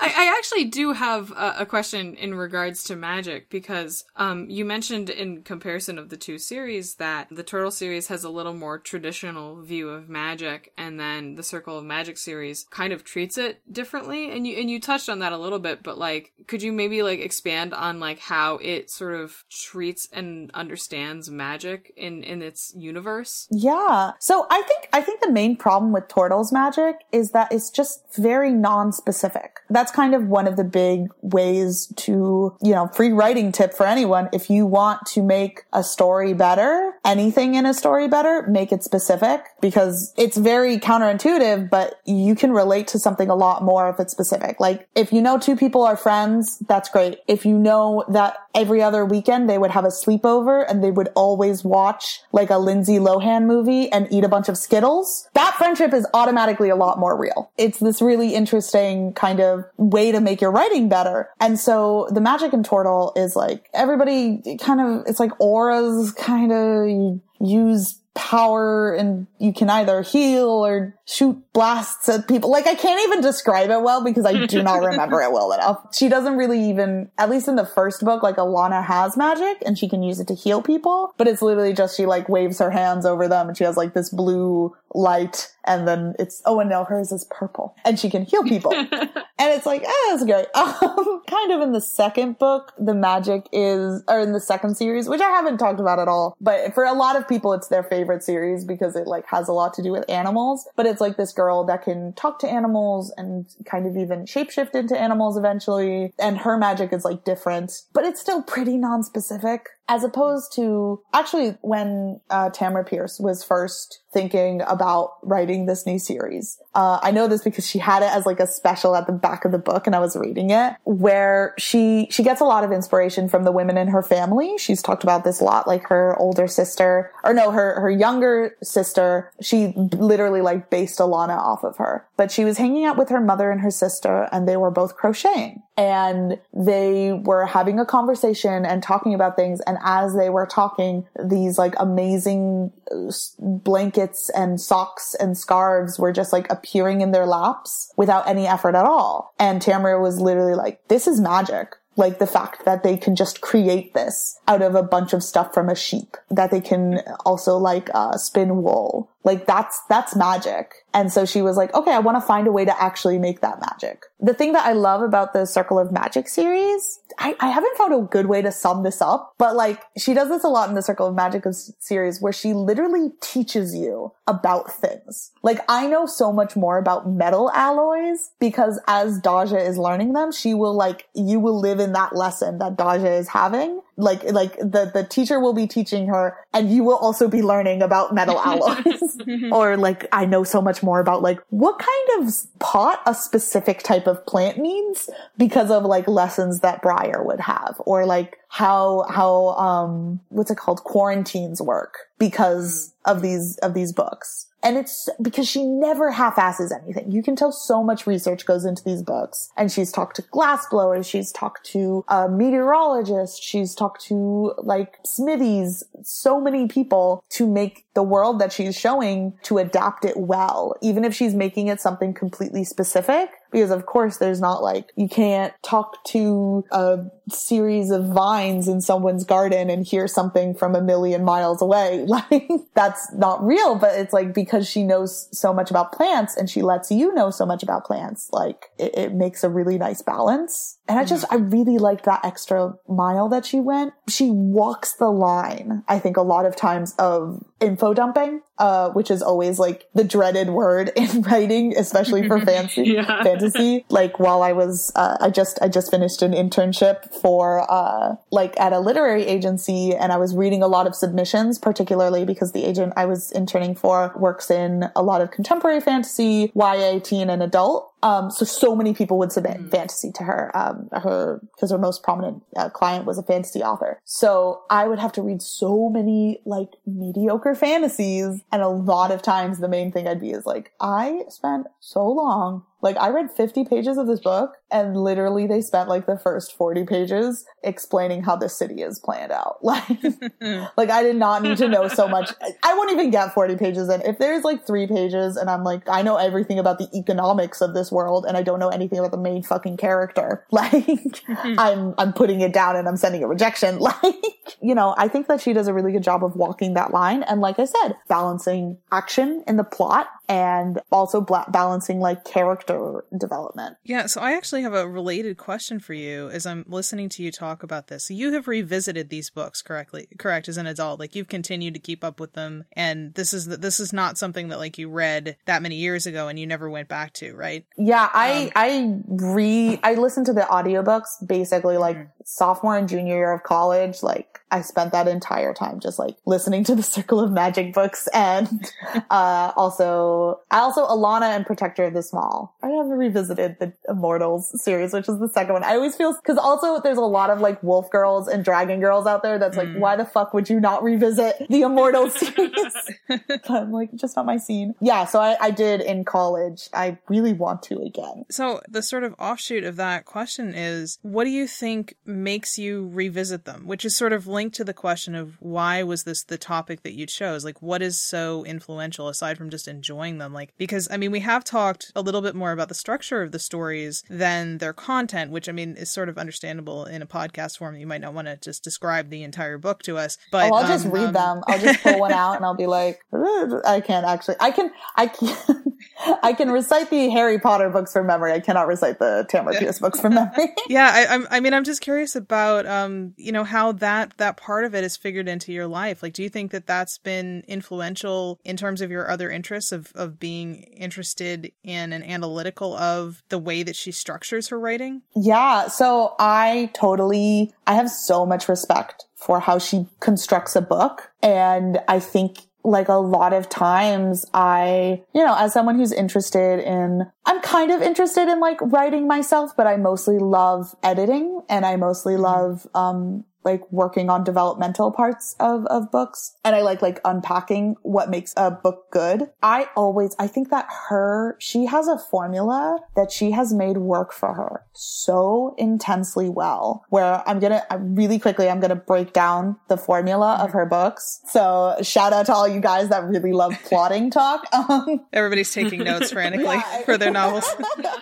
I, I actually do have a, a question in regards to magic because um, you mentioned in comparison of the two series that the Tortall series has a little more traditional view of magic, and then the Circle of Magic series kind of treats it differently. And you and you touched on that a little bit, but like, could you maybe like expand on like how it sort of treats and understands magic in in its universe? Yeah. So I think I think the main problem with Tortall's magic is that it's just very non-specific. That's kind of one of the big ways to, you know, free writing tip for anyone. If you want to make a story better, anything in a story better, make it specific because it's very counterintuitive, but you can relate to something a lot more if it's specific. Like if you know two people are friends, that's great. If you know that every other weekend they would have a sleepover and they would always watch like a Lindsay Lohan movie and eat a bunch of Skittles, that friendship is automatically a lot more real. It's this really interesting kind of way to make your writing better. And so the magic in Tortall is like everybody kind of, it's like auras kind of use power and you can either heal or shoot blasts at people. Like I can't even describe it well because I do not *laughs* remember it well enough. She doesn't really even, at least in the first book, like Alanna has magic and she can use it to heal people, but it's literally just she like waves her hands over them and she has like this blue light and then it's, oh and now hers is purple and she can heal people. *laughs* and it's like, eh, that's great. *laughs* Um, kind of in the second book, the magic is, or in the second series, which I haven't talked about at all, but for a lot of people, it's their favorite series because it like has a lot to do with animals. But it's like this girl that can talk to animals and kind of even shapeshift into animals eventually. And her magic is like different, but it's still pretty non-specific as opposed to actually when uh, Tamora Pierce was first thinking about writing this new series. Uh, I know this because she had it as like a special at the back of the book and I was reading it where she, she gets a lot of inspiration from the women in her family. She's talked about this a lot, like her older sister or no, her, her younger sister. She literally like based Alanna off of her, but she was hanging out with her mother and her sister and they were both crocheting and they were having a conversation and talking about things. And as they were talking, these like amazing blankets and socks and scarves were just like appearing in their laps without any effort at all. And Tamora was literally like, this is magic. Like the fact that they can just create this out of a bunch of stuff from a sheep, that they can also like uh, spin wool. Like that's, that's magic. And so she was like, okay, I want to find a way to actually make that magic. The thing that I love about the Circle of Magic series, I, I haven't found a good way to sum this up, but like she does this a lot in the Circle of Magic series where she literally teaches you about things. Like I know so much more about metal alloys because as Daja is learning them, she will like, you will live in that lesson that Daja is having. Like, like the, the teacher will be teaching her and you will also be learning about metal *laughs* alloys. or like, I know so much more about like what kind of pot a specific type of plant needs because of like lessons that Briar would have or like how how um what's it called quarantines work because of these of these books. And it's because she never half-asses anything. You can tell so much research goes into these books. And she's talked to glassblowers, she's talked to a meteorologist, she's talked to like smithies, so many people to make the world that she's showing to adapt it well, even if she's making it something completely specific. Because of course there's not like, you can't talk to a series of vines in someone's garden and hear something from a million miles away. *laughs* Like that's not real, but it's like because she knows so much about plants and she lets you know so much about plants, like it, it makes a really nice balance. And I just, I really liked that extra mile that she went. She walks the line, I think a lot of times of info dumping, uh, which is always like the dreaded word *laughs* in writing, especially for *laughs* fancy Yeah. fantasy. Like while I was, uh, I just, I just finished an internship for, uh, like at a literary agency and I was reading a lot of submissions, particularly because the agent I was interning for works in a lot of contemporary fantasy, YA, teen and adult. Um, so so many people would submit fantasy to her. Um, her because her most prominent uh, client was a fantasy author. So I would have to read so many like mediocre fantasies, and a lot of times the main thing I'd be is like, I spent so long. Like I read 50 pages of this book and literally they spent like the first 40 pages explaining how the city is planned out. *laughs* Like, *laughs* like I did not need to know so much. I won't even get 40 pages in. If there's like three pages and I'm like, I know everything about the economics of this world and I don't know anything about the main fucking character, *laughs* like I'm, I'm putting it down and I'm sending a rejection. Like, you know, I think that she does a really good job of walking that line. And like I said, balancing action in the plot and also bla- balancing like character development. Yeah, so I actually have a related question for you as I'm listening to you talk about this. So you have revisited these books correctly, correct, as an adult. Like you've continued to keep up with them and this is this is not something that like you read that many years ago and you never went back to, right? Yeah, I um, I re I listened to the audiobooks basically like mm. Sophomore and junior year of college. Like I spent that entire time just like listening to the *laughs* Circle of Magic books and *laughs* uh also I also Alanna and Protector of the Small. I haven't revisited the Immortals series, which is the second one. I always feel because also there's a lot of like wolf girls and dragon girls out there that's like, why the fuck would you not revisit *laughs* the Immortals series? I'm like, just not my scene. Yeah, so I, I did in college. I really want to again. So the sort of offshoot of that question is what do you think makes you revisit them? Which is sort of linked to the question of why was this the topic that you chose? Like what is so influential aside from just enjoying them? Like because I mean we have talked a little bit more about the structure of the stories than their content, which I mean is sort of understandable in a podcast form. You might not want to just describe the entire book to us. But oh, I'll just um, read um, them. I'll just pull one out and I'll be *laughs* like, I can't actually. I can. I can. *laughs* I can recite the Harry Potter books from memory. I cannot recite the Tamora Pierce books from memory. *laughs* yeah I, I'm, I mean i'm just curious about um you know how that that part of it is figured into your life like do you think that that's been influential in terms of your other interests of of being interested in and analytical of the way that she structures her writing yeah. So I totally. I have so much respect for how she constructs a book, and I think like a lot of times I, you know, as someone who's interested in, I'm kind of interested in like writing myself, but I mostly love editing and I mostly love, um, like working on developmental parts of, of books. And I like, like unpacking what makes a book good. I always, I think that her, she has a formula that she has made work for her so intensely well where I'm gonna, I really quickly, I'm gonna break down the formula of her books. So shout out to all you guys that really love *laughs* plotting talk. *laughs* Um, everybody's taking notes *laughs* frantically Yeah. for their novels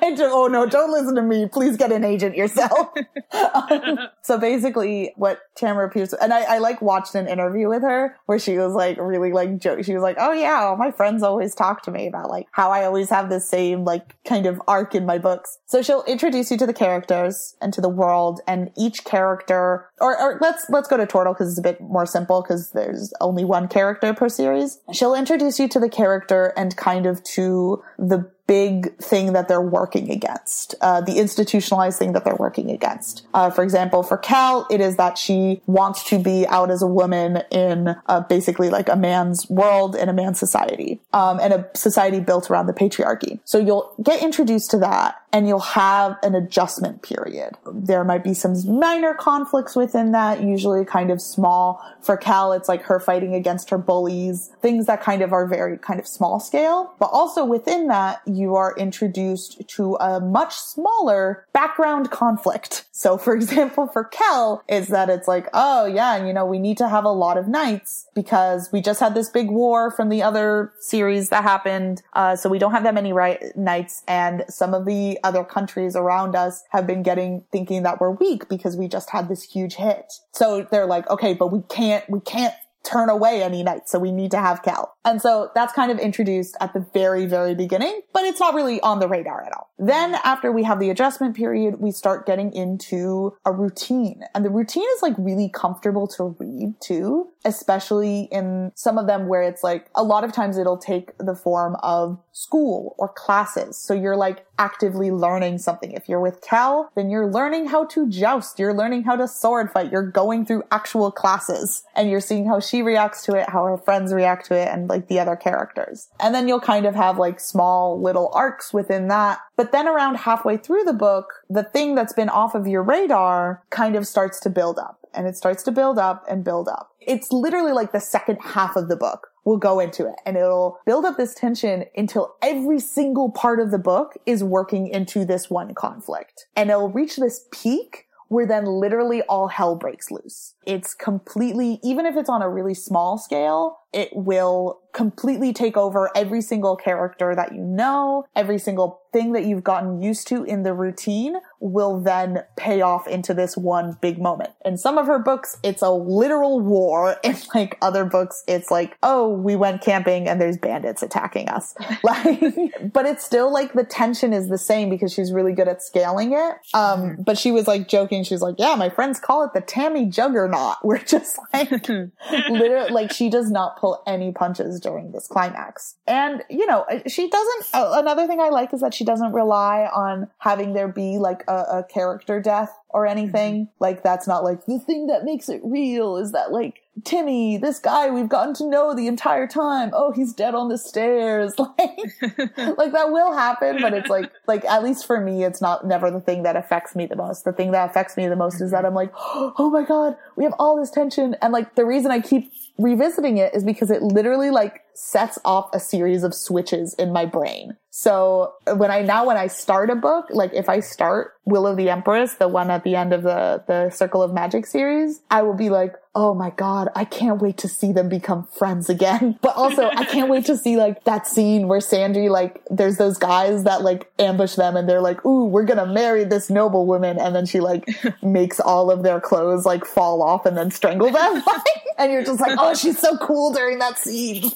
oh no, don't listen to me. Please get an agent yourself. Um, so basically what Tamora Pierce, and I, I like watched an interview with her where she was like really like joke. She was like, oh yeah, all my friends always talk to me about like how I always have the same like kind of arc in my books. So she'll introduce you to the characters and to the world and each character, or, or let's, let's go to Tortall because it's a bit more simple because there's only one character per series. She'll introduce you to the character and kind of to the big thing that they're working against, uh, the institutionalized thing that they're working against. Uh, for example, for Kel, it is that she wants to be out as a woman in uh, basically like a man's world in a man's society, um, and a society built around the patriarchy. So you'll get introduced to that and you'll have an adjustment period. There might be some minor conflicts within that, usually kind of small. For Kel, it's like her fighting against her bullies, things that kind of are very kind of small scale. But also within that, you are introduced to a much smaller background conflict. So for example, for Kel, is that it's like, oh yeah, you know, we need to have a lot of knights because we just had this big war from the other series that happened. Uh, so we don't have that many right knights and some of the other countries around us have been getting thinking that we're weak because we just had this huge hit. So they're like, okay, but we can't, we can't turn away any knights. So we need to have Kel. And so that's kind of introduced at the very, very beginning, but it's not really on the radar at all. Then after we have the adjustment period, we start getting into a routine and the routine is like really comfortable to read too, especially in some of them where it's like a lot of times it'll take the form of school or classes. So you're like actively learning something. If you're with Kel, then you're learning how to joust. You're learning how to sword fight. You're going through actual classes and you're seeing how she reacts to it, how her friends react to it, and like the other characters. And then you'll kind of have like small little arcs within that. But then around halfway through the book, the thing that's been off of your radar kind of starts to build up and it starts to build up and build up. It's literally like the second half of the book will go into it and it'll build up this tension until every single part of the book is working into this one conflict. And it'll reach this peak where then literally all hell breaks loose. It's completely, even if it's on a really small scale, it will completely take over every single character that you know, every single thing that you've gotten used to in the routine will then pay off into this one big moment. In some of her books, it's a literal war. *laughs* In like other books, it's like, oh, we went camping and there's bandits attacking us. *laughs* like, but it's still like the tension is the same because she's really good at scaling it. Um, but she was like joking. She's like, yeah, my friends call it the Tammy Juggernaut. *laughs* We're just like, literally, like she does not pull any punches during this climax. And, you know, she doesn't, uh, another thing I like is that she doesn't rely on having there be like a, a character death or anything. Mm-hmm. Like that's not like the thing that makes it real is that like Timmy, this guy we've gotten to know the entire time. Oh, he's dead on the stairs. *laughs* Like, *laughs* like that will happen, but it's like, like at least for me, it's not never the thing that affects me the most. The thing that affects me the most is that mm-hmm. I'm like, *gasps* oh my god, we have all this tension, and like the reason I keep revisiting it is because it literally like sets off a series of switches in my brain. So when I now when I start a book, like if I start Will of the Empress, the one at the end of the the Circle of Magic series, I will be like, "Oh my god, I can't wait to see them become friends again." *laughs* But also, I can't wait to see like that scene where Sandry, like there's those guys that like ambush them and they're like, "Ooh, we're to marry this noble woman." And then she like *laughs* makes all of their clothes like fall off and then strangle them. *laughs* and you're just like, "Oh, she's so cool during that scene."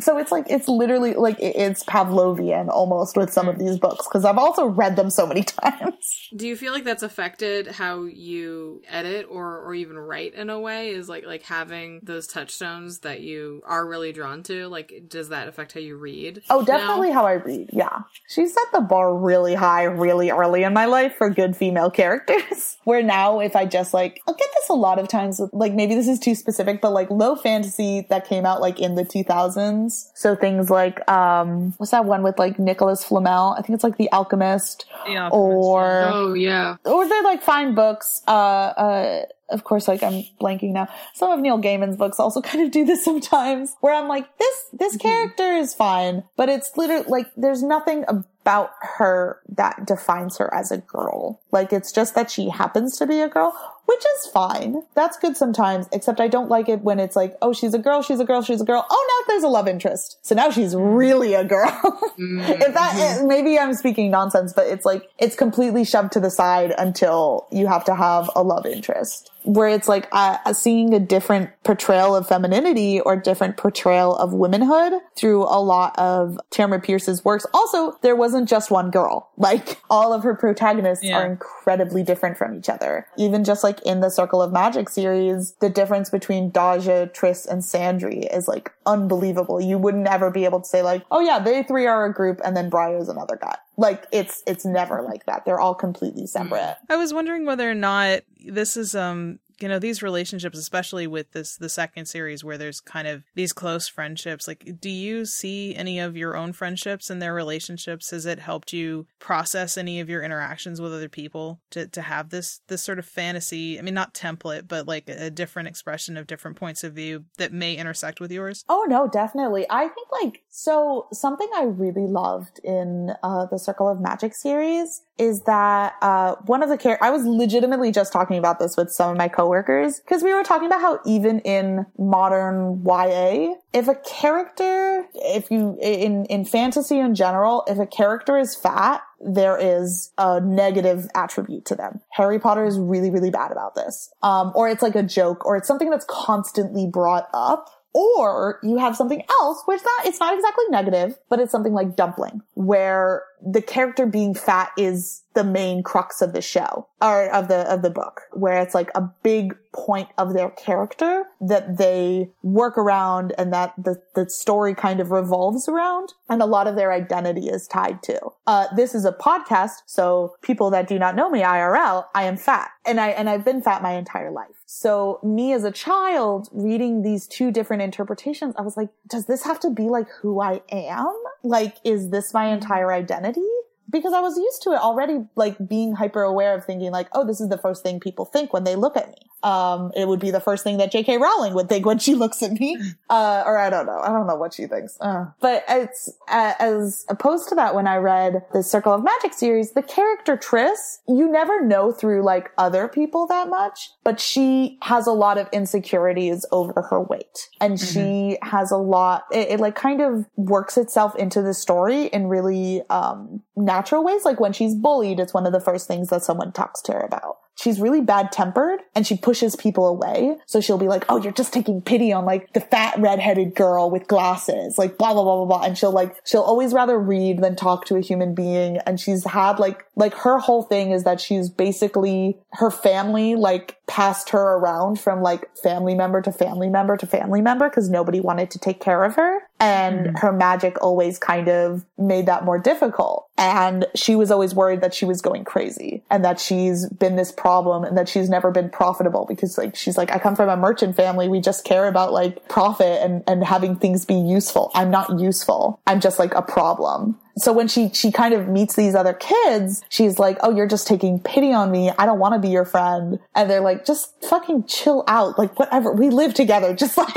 so it's like it's literally like it's Pavlovian almost with some of hmm. these books because I've also read them so many times. Do you feel like that's affected how you edit or or even write in a way? Is like like having those touchstones that you are really drawn to? Like does that affect how you read? Oh, definitely now? how I read. Yeah. She set the bar really high really early in my life for good female *laughs* characters. Where now if I just like I'll get this a lot of times like maybe this is too specific but like low fantasy that came out like in the 2000s. So things like um what's that one with like Nicholas Flamel? I think it's like The Alchemist yeah, or Oh yeah. Or they're like fine books. Uh, uh, of course, like I'm blanking now. Some of Neil Gaiman's books also *laughs* kind of do this sometimes, where I'm like, this this mm-hmm. character is fine, but it's literally like there's nothing about her that defines her as a girl. Like it's just that she happens to be a girl, which is fine. That's good sometimes, except I don't like it when it's like, oh, she's a girl, she's a girl, she's a girl. Oh, now there's a love interest. So now she's really a girl. mm-hmm. *laughs* if that, mm-hmm. maybe I'm speaking nonsense, but it's like, it's completely shoved to the side until you have to have a love interest where it's like uh, seeing a different portrayal of femininity or different portrayal of womanhood through a lot of Tamora Pierce's works. Also, there wasn't just one girl. Like all of her protagonists yeah. are incredibly different from each other. Even just like like in the Circle of Magic series, the difference between Daja, Triss, and Sandry is like unbelievable. You wouldn't ever be able to say like, oh yeah, they three are a group and then Briar's another guy. Like it's it's never like that. They're all completely separate. I was wondering whether or not this is um you know these relationships especially with this the second series where there's kind of these close friendships like do you see any of your own friendships and their relationships? Has it helped you process any of your interactions with other people to to have this this sort of fantasy? I mean not template but like a different expression of different points of view that may intersect with yours? Oh no definitely. I think like so something i really loved in uh the circle of magic series is that uh, one of the characters, I was legitimately just talking about this with some of my coworkers because we were talking about how even in modern YA, if a character, if you, in, in fantasy in general, if a character is fat, there is a negative attribute to them. Harry Potter is really, really bad about this. Um, or it's like a joke or it's something that's constantly brought up or you have something else, which not, it's not exactly negative, but it's something like dumpling, where the character being fat is the main crux of the show or of the of the book where it's like a big point of their character that they work around and that the, the story kind of revolves around and a lot of their identity is tied to. Uh, this is a podcast so people that do not know me irl i am fat and i and i've been fat my entire life so me as a child reading these two different interpretations i was like does this have to be like who i am? Like is this my mm-hmm. entire identity? Because I was used to it already, like being hyper aware of thinking like, oh, this is the first thing people think when they look at me um, it would be the first thing that J.K. Rowling would think when she looks at me. Uh, or I don't know. I don't know what she thinks. Uh, but it's, uh, as opposed to that, when I read the Circle of Magic series, the character Triss, you never know through like other people that much, but she has a lot of insecurities over her weight. And mm-hmm. she has a lot, it, it, like kind of works itself into the story in really, um, natural ways. Like when she's bullied, it's one of the first things that someone talks to her about she's really bad tempered and she pushes people away. So she'll be like, Oh, you're just taking pity on like the fat redheaded girl with glasses, like blah, blah, blah, blah, blah. And she'll like, she'll always rather read than talk to a human being. And she's had like, like her whole thing is that she's basically her family like passed her around from like family member to family member to family member because nobody wanted to take care of her. And mm. her magic always kind of made that more difficult. And she was always worried that she was going crazy and that she's been this problem and that she's never been profitable because like she's like, I come from a merchant family. We just care about like profit and, and having things be useful. I'm not useful. I'm just like a problem. So when she, she kind of meets these other kids, she's like, Oh, you're just taking pity on me. I don't want to be your friend. And they're like, just fucking chill out. Like whatever. We live together. *laughs* Just like,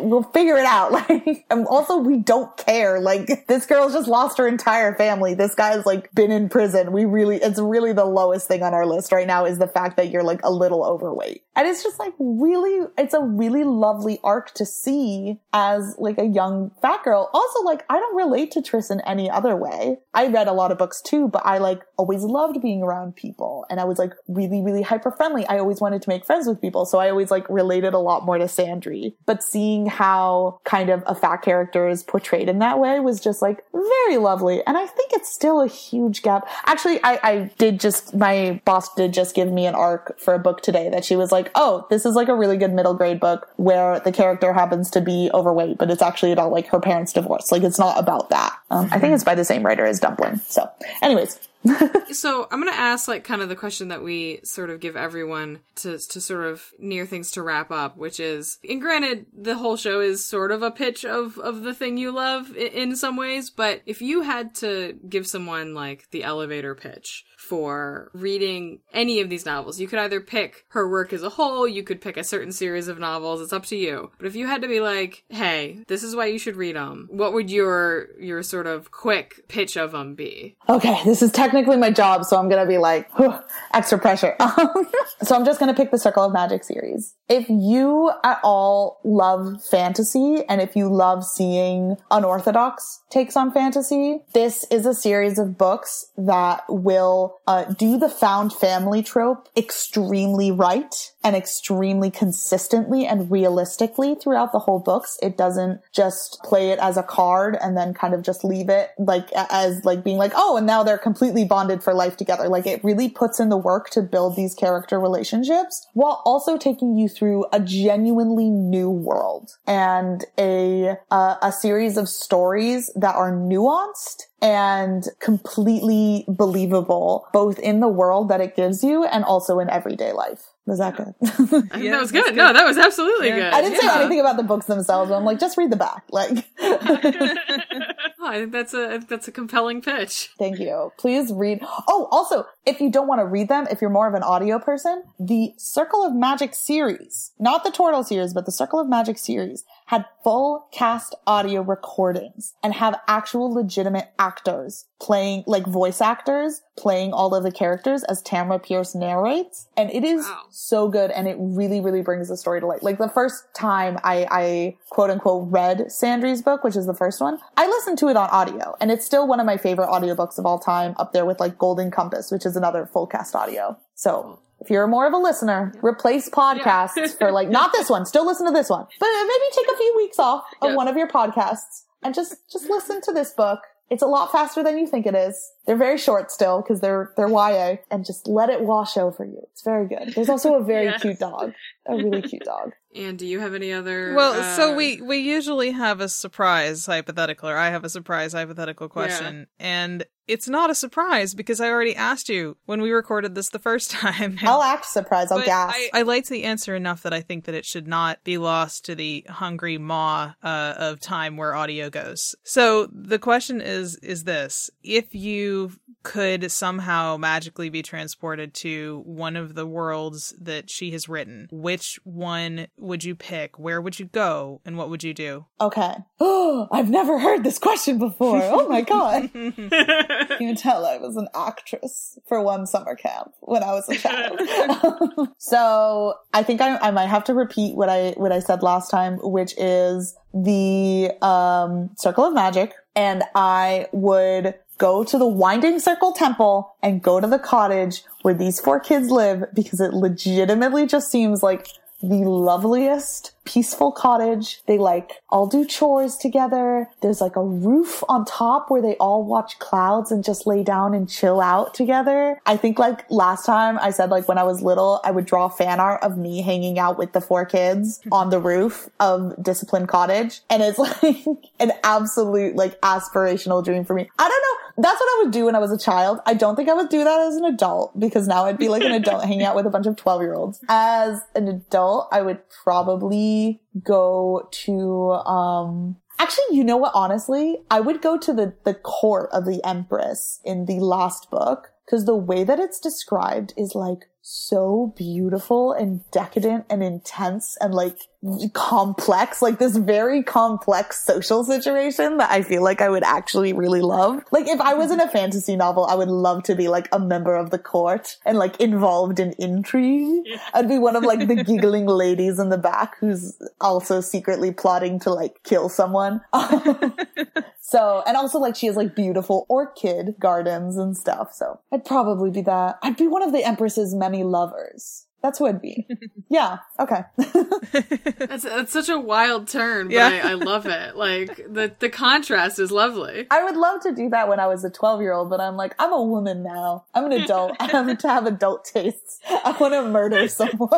we'll figure it out. *laughs* Like, and also we don't care. Like this girl's just lost her entire family. This guy's like been in prison. We really, it's really the lowest thing on our list right now is the fact that you're like a little overweight. And it's just like really, it's a really lovely arc to see as like a young fat girl. Also, like I don't relate to Tristan any other way. I read a lot of books too, but I like always loved being around people and I was like really, really hyper friendly. I always wanted to make friends with people. So I always like related a lot more to Sandry, but seeing how kind of a fat character is portrayed in that way was just like very lovely. And I think it's still a huge gap. Actually, I, I did just, my boss did just give me an arc for a book today that she was like, Oh, this is like a really good middle grade book where the character happens to be overweight, but it's actually about like her parents' divorce. Like it's not about that. Um, I think it's by the same writer as Dumpling. So, anyways. *laughs* so I'm gonna ask like kind of the question that we sort of give everyone to to sort of near things to wrap up, which is, and granted, the whole show is sort of a pitch of of the thing you love in some ways, but if you had to give someone like the elevator pitch for reading any of these novels. You could either pick her work as a whole, you could pick a certain series of novels, it's up to you. But if you had to be like, hey, this is why you should read them, what would your your sort of quick pitch of them be? Okay, this is technically my job, so I'm gonna be like, extra pressure. *laughs* so I'm just gonna pick the Circle of Magic series. If you at all love fantasy and if you love seeing unorthodox takes on fantasy, this is a series of books that will uh, do the found family trope extremely right and extremely consistently and realistically throughout the whole books. It doesn't just play it as a card and then kind of just leave it like as like being like, oh, and now they're completely bonded for life together. Like it really puts in the work to build these character relationships while also taking you through a genuinely new world and a uh, a series of stories that are nuanced and completely believable, both in the world that it gives you and also in everyday life. Was that good? *laughs* yeah, that was good. good. No, that was absolutely yeah. good. I didn't yeah. say anything about the books themselves. I'm like, just read the back. Like, *laughs* oh, I think that's a that's a compelling pitch. Thank you. Please read. Oh, also, if you don't want to read them, if you're more of an audio person, the Circle of Magic series, not the Tortall series, but the Circle of Magic series had full cast audio recordings and have actual legitimate actors playing, like voice actors playing all of the characters as Tamora Pierce narrates. And it is wow. so good and it really, really brings the story to life. Like the first time I, I quote unquote read Sandry's book, which is the first one, I listened to it on audio and it's still one of my favorite audiobooks of all time up there with like Golden Compass, which is another full cast audio. So if you're more of a listener, replace podcasts yeah. for like, not this one, still listen to this one, but maybe take a few weeks off of one of your podcasts and just, just listen to this book. It's a lot faster than you think it is. They're very short still because they're, they're YA and just let it wash over you. It's very good. There's also a very yes. cute dog, a really cute dog. And do you have any other? Well, uh... so we we usually have a surprise hypothetical, or I have a surprise hypothetical question, yeah. and it's not a surprise because I already asked you when we recorded this the first *laughs* time. I'll act surprised. I'll gasp. I, I liked the answer enough that I think that it should not be lost to the hungry maw uh, of time where audio goes. So the question is: Is this if you could somehow magically be transported to one of the worlds that she has written, which one would you pick? Where would you go? And what would you do? Okay. Oh, *gasps* I've never heard this question before. Oh my god. *laughs* you can tell I was an actress for one summer camp when I was a child. *laughs* *laughs* so I think I, I might have to repeat what I what I said last time, which is the um, Circle of Magic, and I would go to the Winding Circle Temple and go to the cottage where these four kids live because it legitimately just seems like the loveliest peaceful cottage. They like all do chores together. There's like a roof on top where they all watch clouds and just lay down and chill out together. I think like last time I said like when I was little, I would draw fan art of me hanging out with the four kids *laughs* on the roof of Discipline Cottage. And it's *laughs* like an absolute like aspirational dream for me. I don't know. That's what I would do when I was a child. I don't think I would do that as an adult because now I'd be like an adult *laughs* hanging out with a bunch of 12 year olds. As an adult, I would probably go to, um, actually, you know what? Honestly, I would go to the, the court of the empress in the last book because the way that it's described is like so beautiful and decadent and intense and like complex, like this very complex social situation that I feel like I would actually really love. Like if I was in a mm-hmm. fantasy novel, I would love to be like a member of the court and like involved in intrigue. I'd be one of like the *laughs* giggling ladies in the back who's also secretly plotting to like kill someone. *laughs* so, and also like she has like beautiful orchid gardens and stuff. So I'd probably be that. I'd be one of the empress's many lovers. That's who I'd be. *laughs* yeah. Okay. *laughs* that's that's such a wild turn, but yeah. I, I, love it. Like the the contrast is lovely. I would love to do that when I was a twelve year old, but I'm like, I'm a woman now. I'm an adult. I have to have adult tastes. I want to murder *laughs* someone.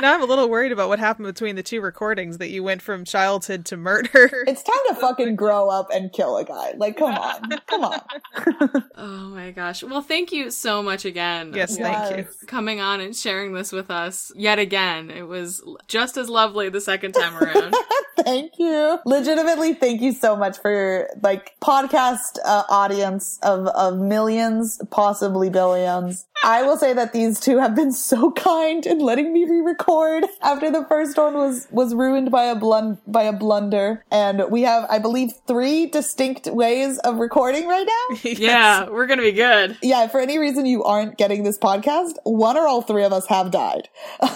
now I'm a little worried about what happened between the two recordings that you went from childhood to murder. It's time to fucking grow up and kill a guy. Like, come on, come on. oh my gosh. Well, thank you so much again. Yes, thank you coming on and sharing this with us yet again. It was just as lovely the second time around. *laughs* thank you. Legitimately, thank you so much for like podcast uh, audience of, of millions, possibly billions. I will say that these two have been so kind in letting me re-record after the first one was was ruined by a blun by a blunder, and we have, I believe, three distinct ways of recording right now. *laughs* yes. Yeah, we're gonna be good. Yeah, for any reason you aren't getting this podcast, one or all three of us have died. *laughs*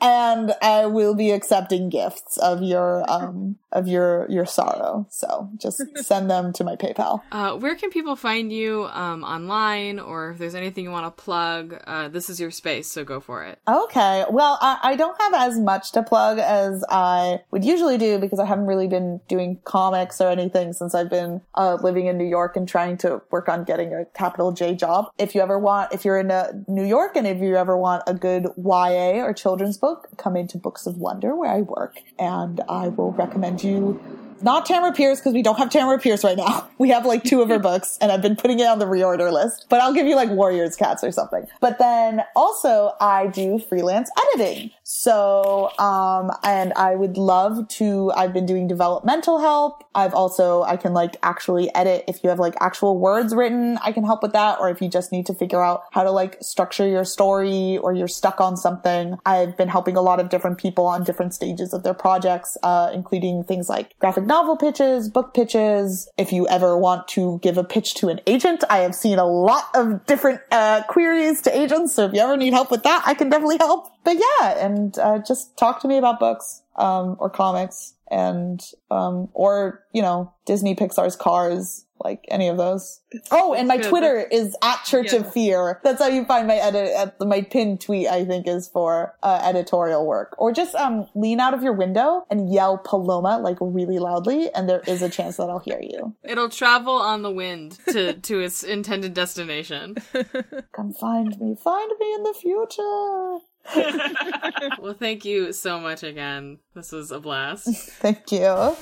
and I will be accepting gifts of your um of your your sorrow. So just send them to my PayPal. Uh, where can people find you um, online, or if there's anything you want to plug? Uh, this is your space, so go for it. Okay. Well, I, I don't have as much to plug as I would usually do because I haven't really been doing comics or anything since I've been uh, living in New York and trying to work on getting a capital J job. If you ever want, if you're in uh, New York and if you ever want a good YA or children's book, come into Books of Wonder where I work and I will recommend you not Tamora Pierce because we don't have Tamora Pierce right now. *laughs* We have like two of her *laughs* books and I've been putting it on the reorder list, but I'll give you like Warriors Cats or something. But then also I do freelance editing. So, um, and I would love to, I've been doing developmental help. I've also, I can like actually edit if you have like actual words written, I can help with that. Or if you just need to figure out how to like structure your story or you're stuck on something. I've been helping a lot of different people on different stages of their projects, uh, including things like graphic novel pitches, book pitches. If you ever want to give a pitch to an agent, I have seen a lot of different, uh, queries to agents. So if you ever need help with that, I can definitely help. But yeah, and, uh, just talk to me about books, um, or comics and, um, or, you know, Disney Pixar's Cars, like any of those. Oh, and my Good. Twitter is at Church Yeah. of Fear. That's how you find my edit, at my pinned tweet, I think is for, uh, editorial work. Or just, um, lean out of your window and yell Paloma, like really loudly, and there is a chance that I'll hear you. *laughs* It'll travel on the wind to to its intended destination. *laughs* Come find me. Find me in the future. *laughs* well, thank you so much again. This was a blast. Thank you.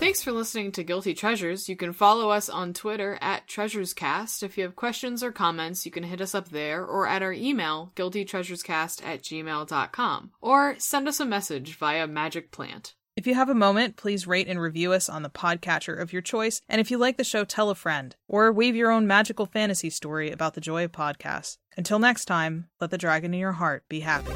Thanks for listening to Guilty Treasures. You can follow us on Twitter at TreasuresCast. If you have questions or comments, you can hit us up there or at our email, guiltytreasurescast at gmail.com, or send us a message via Magic Plant. If you have a moment, please rate and review us on the podcatcher of your choice. And if you like the show, tell a friend or weave your own magical fantasy story about the joy of podcasts. Until next time, let the dragon in your heart be happy.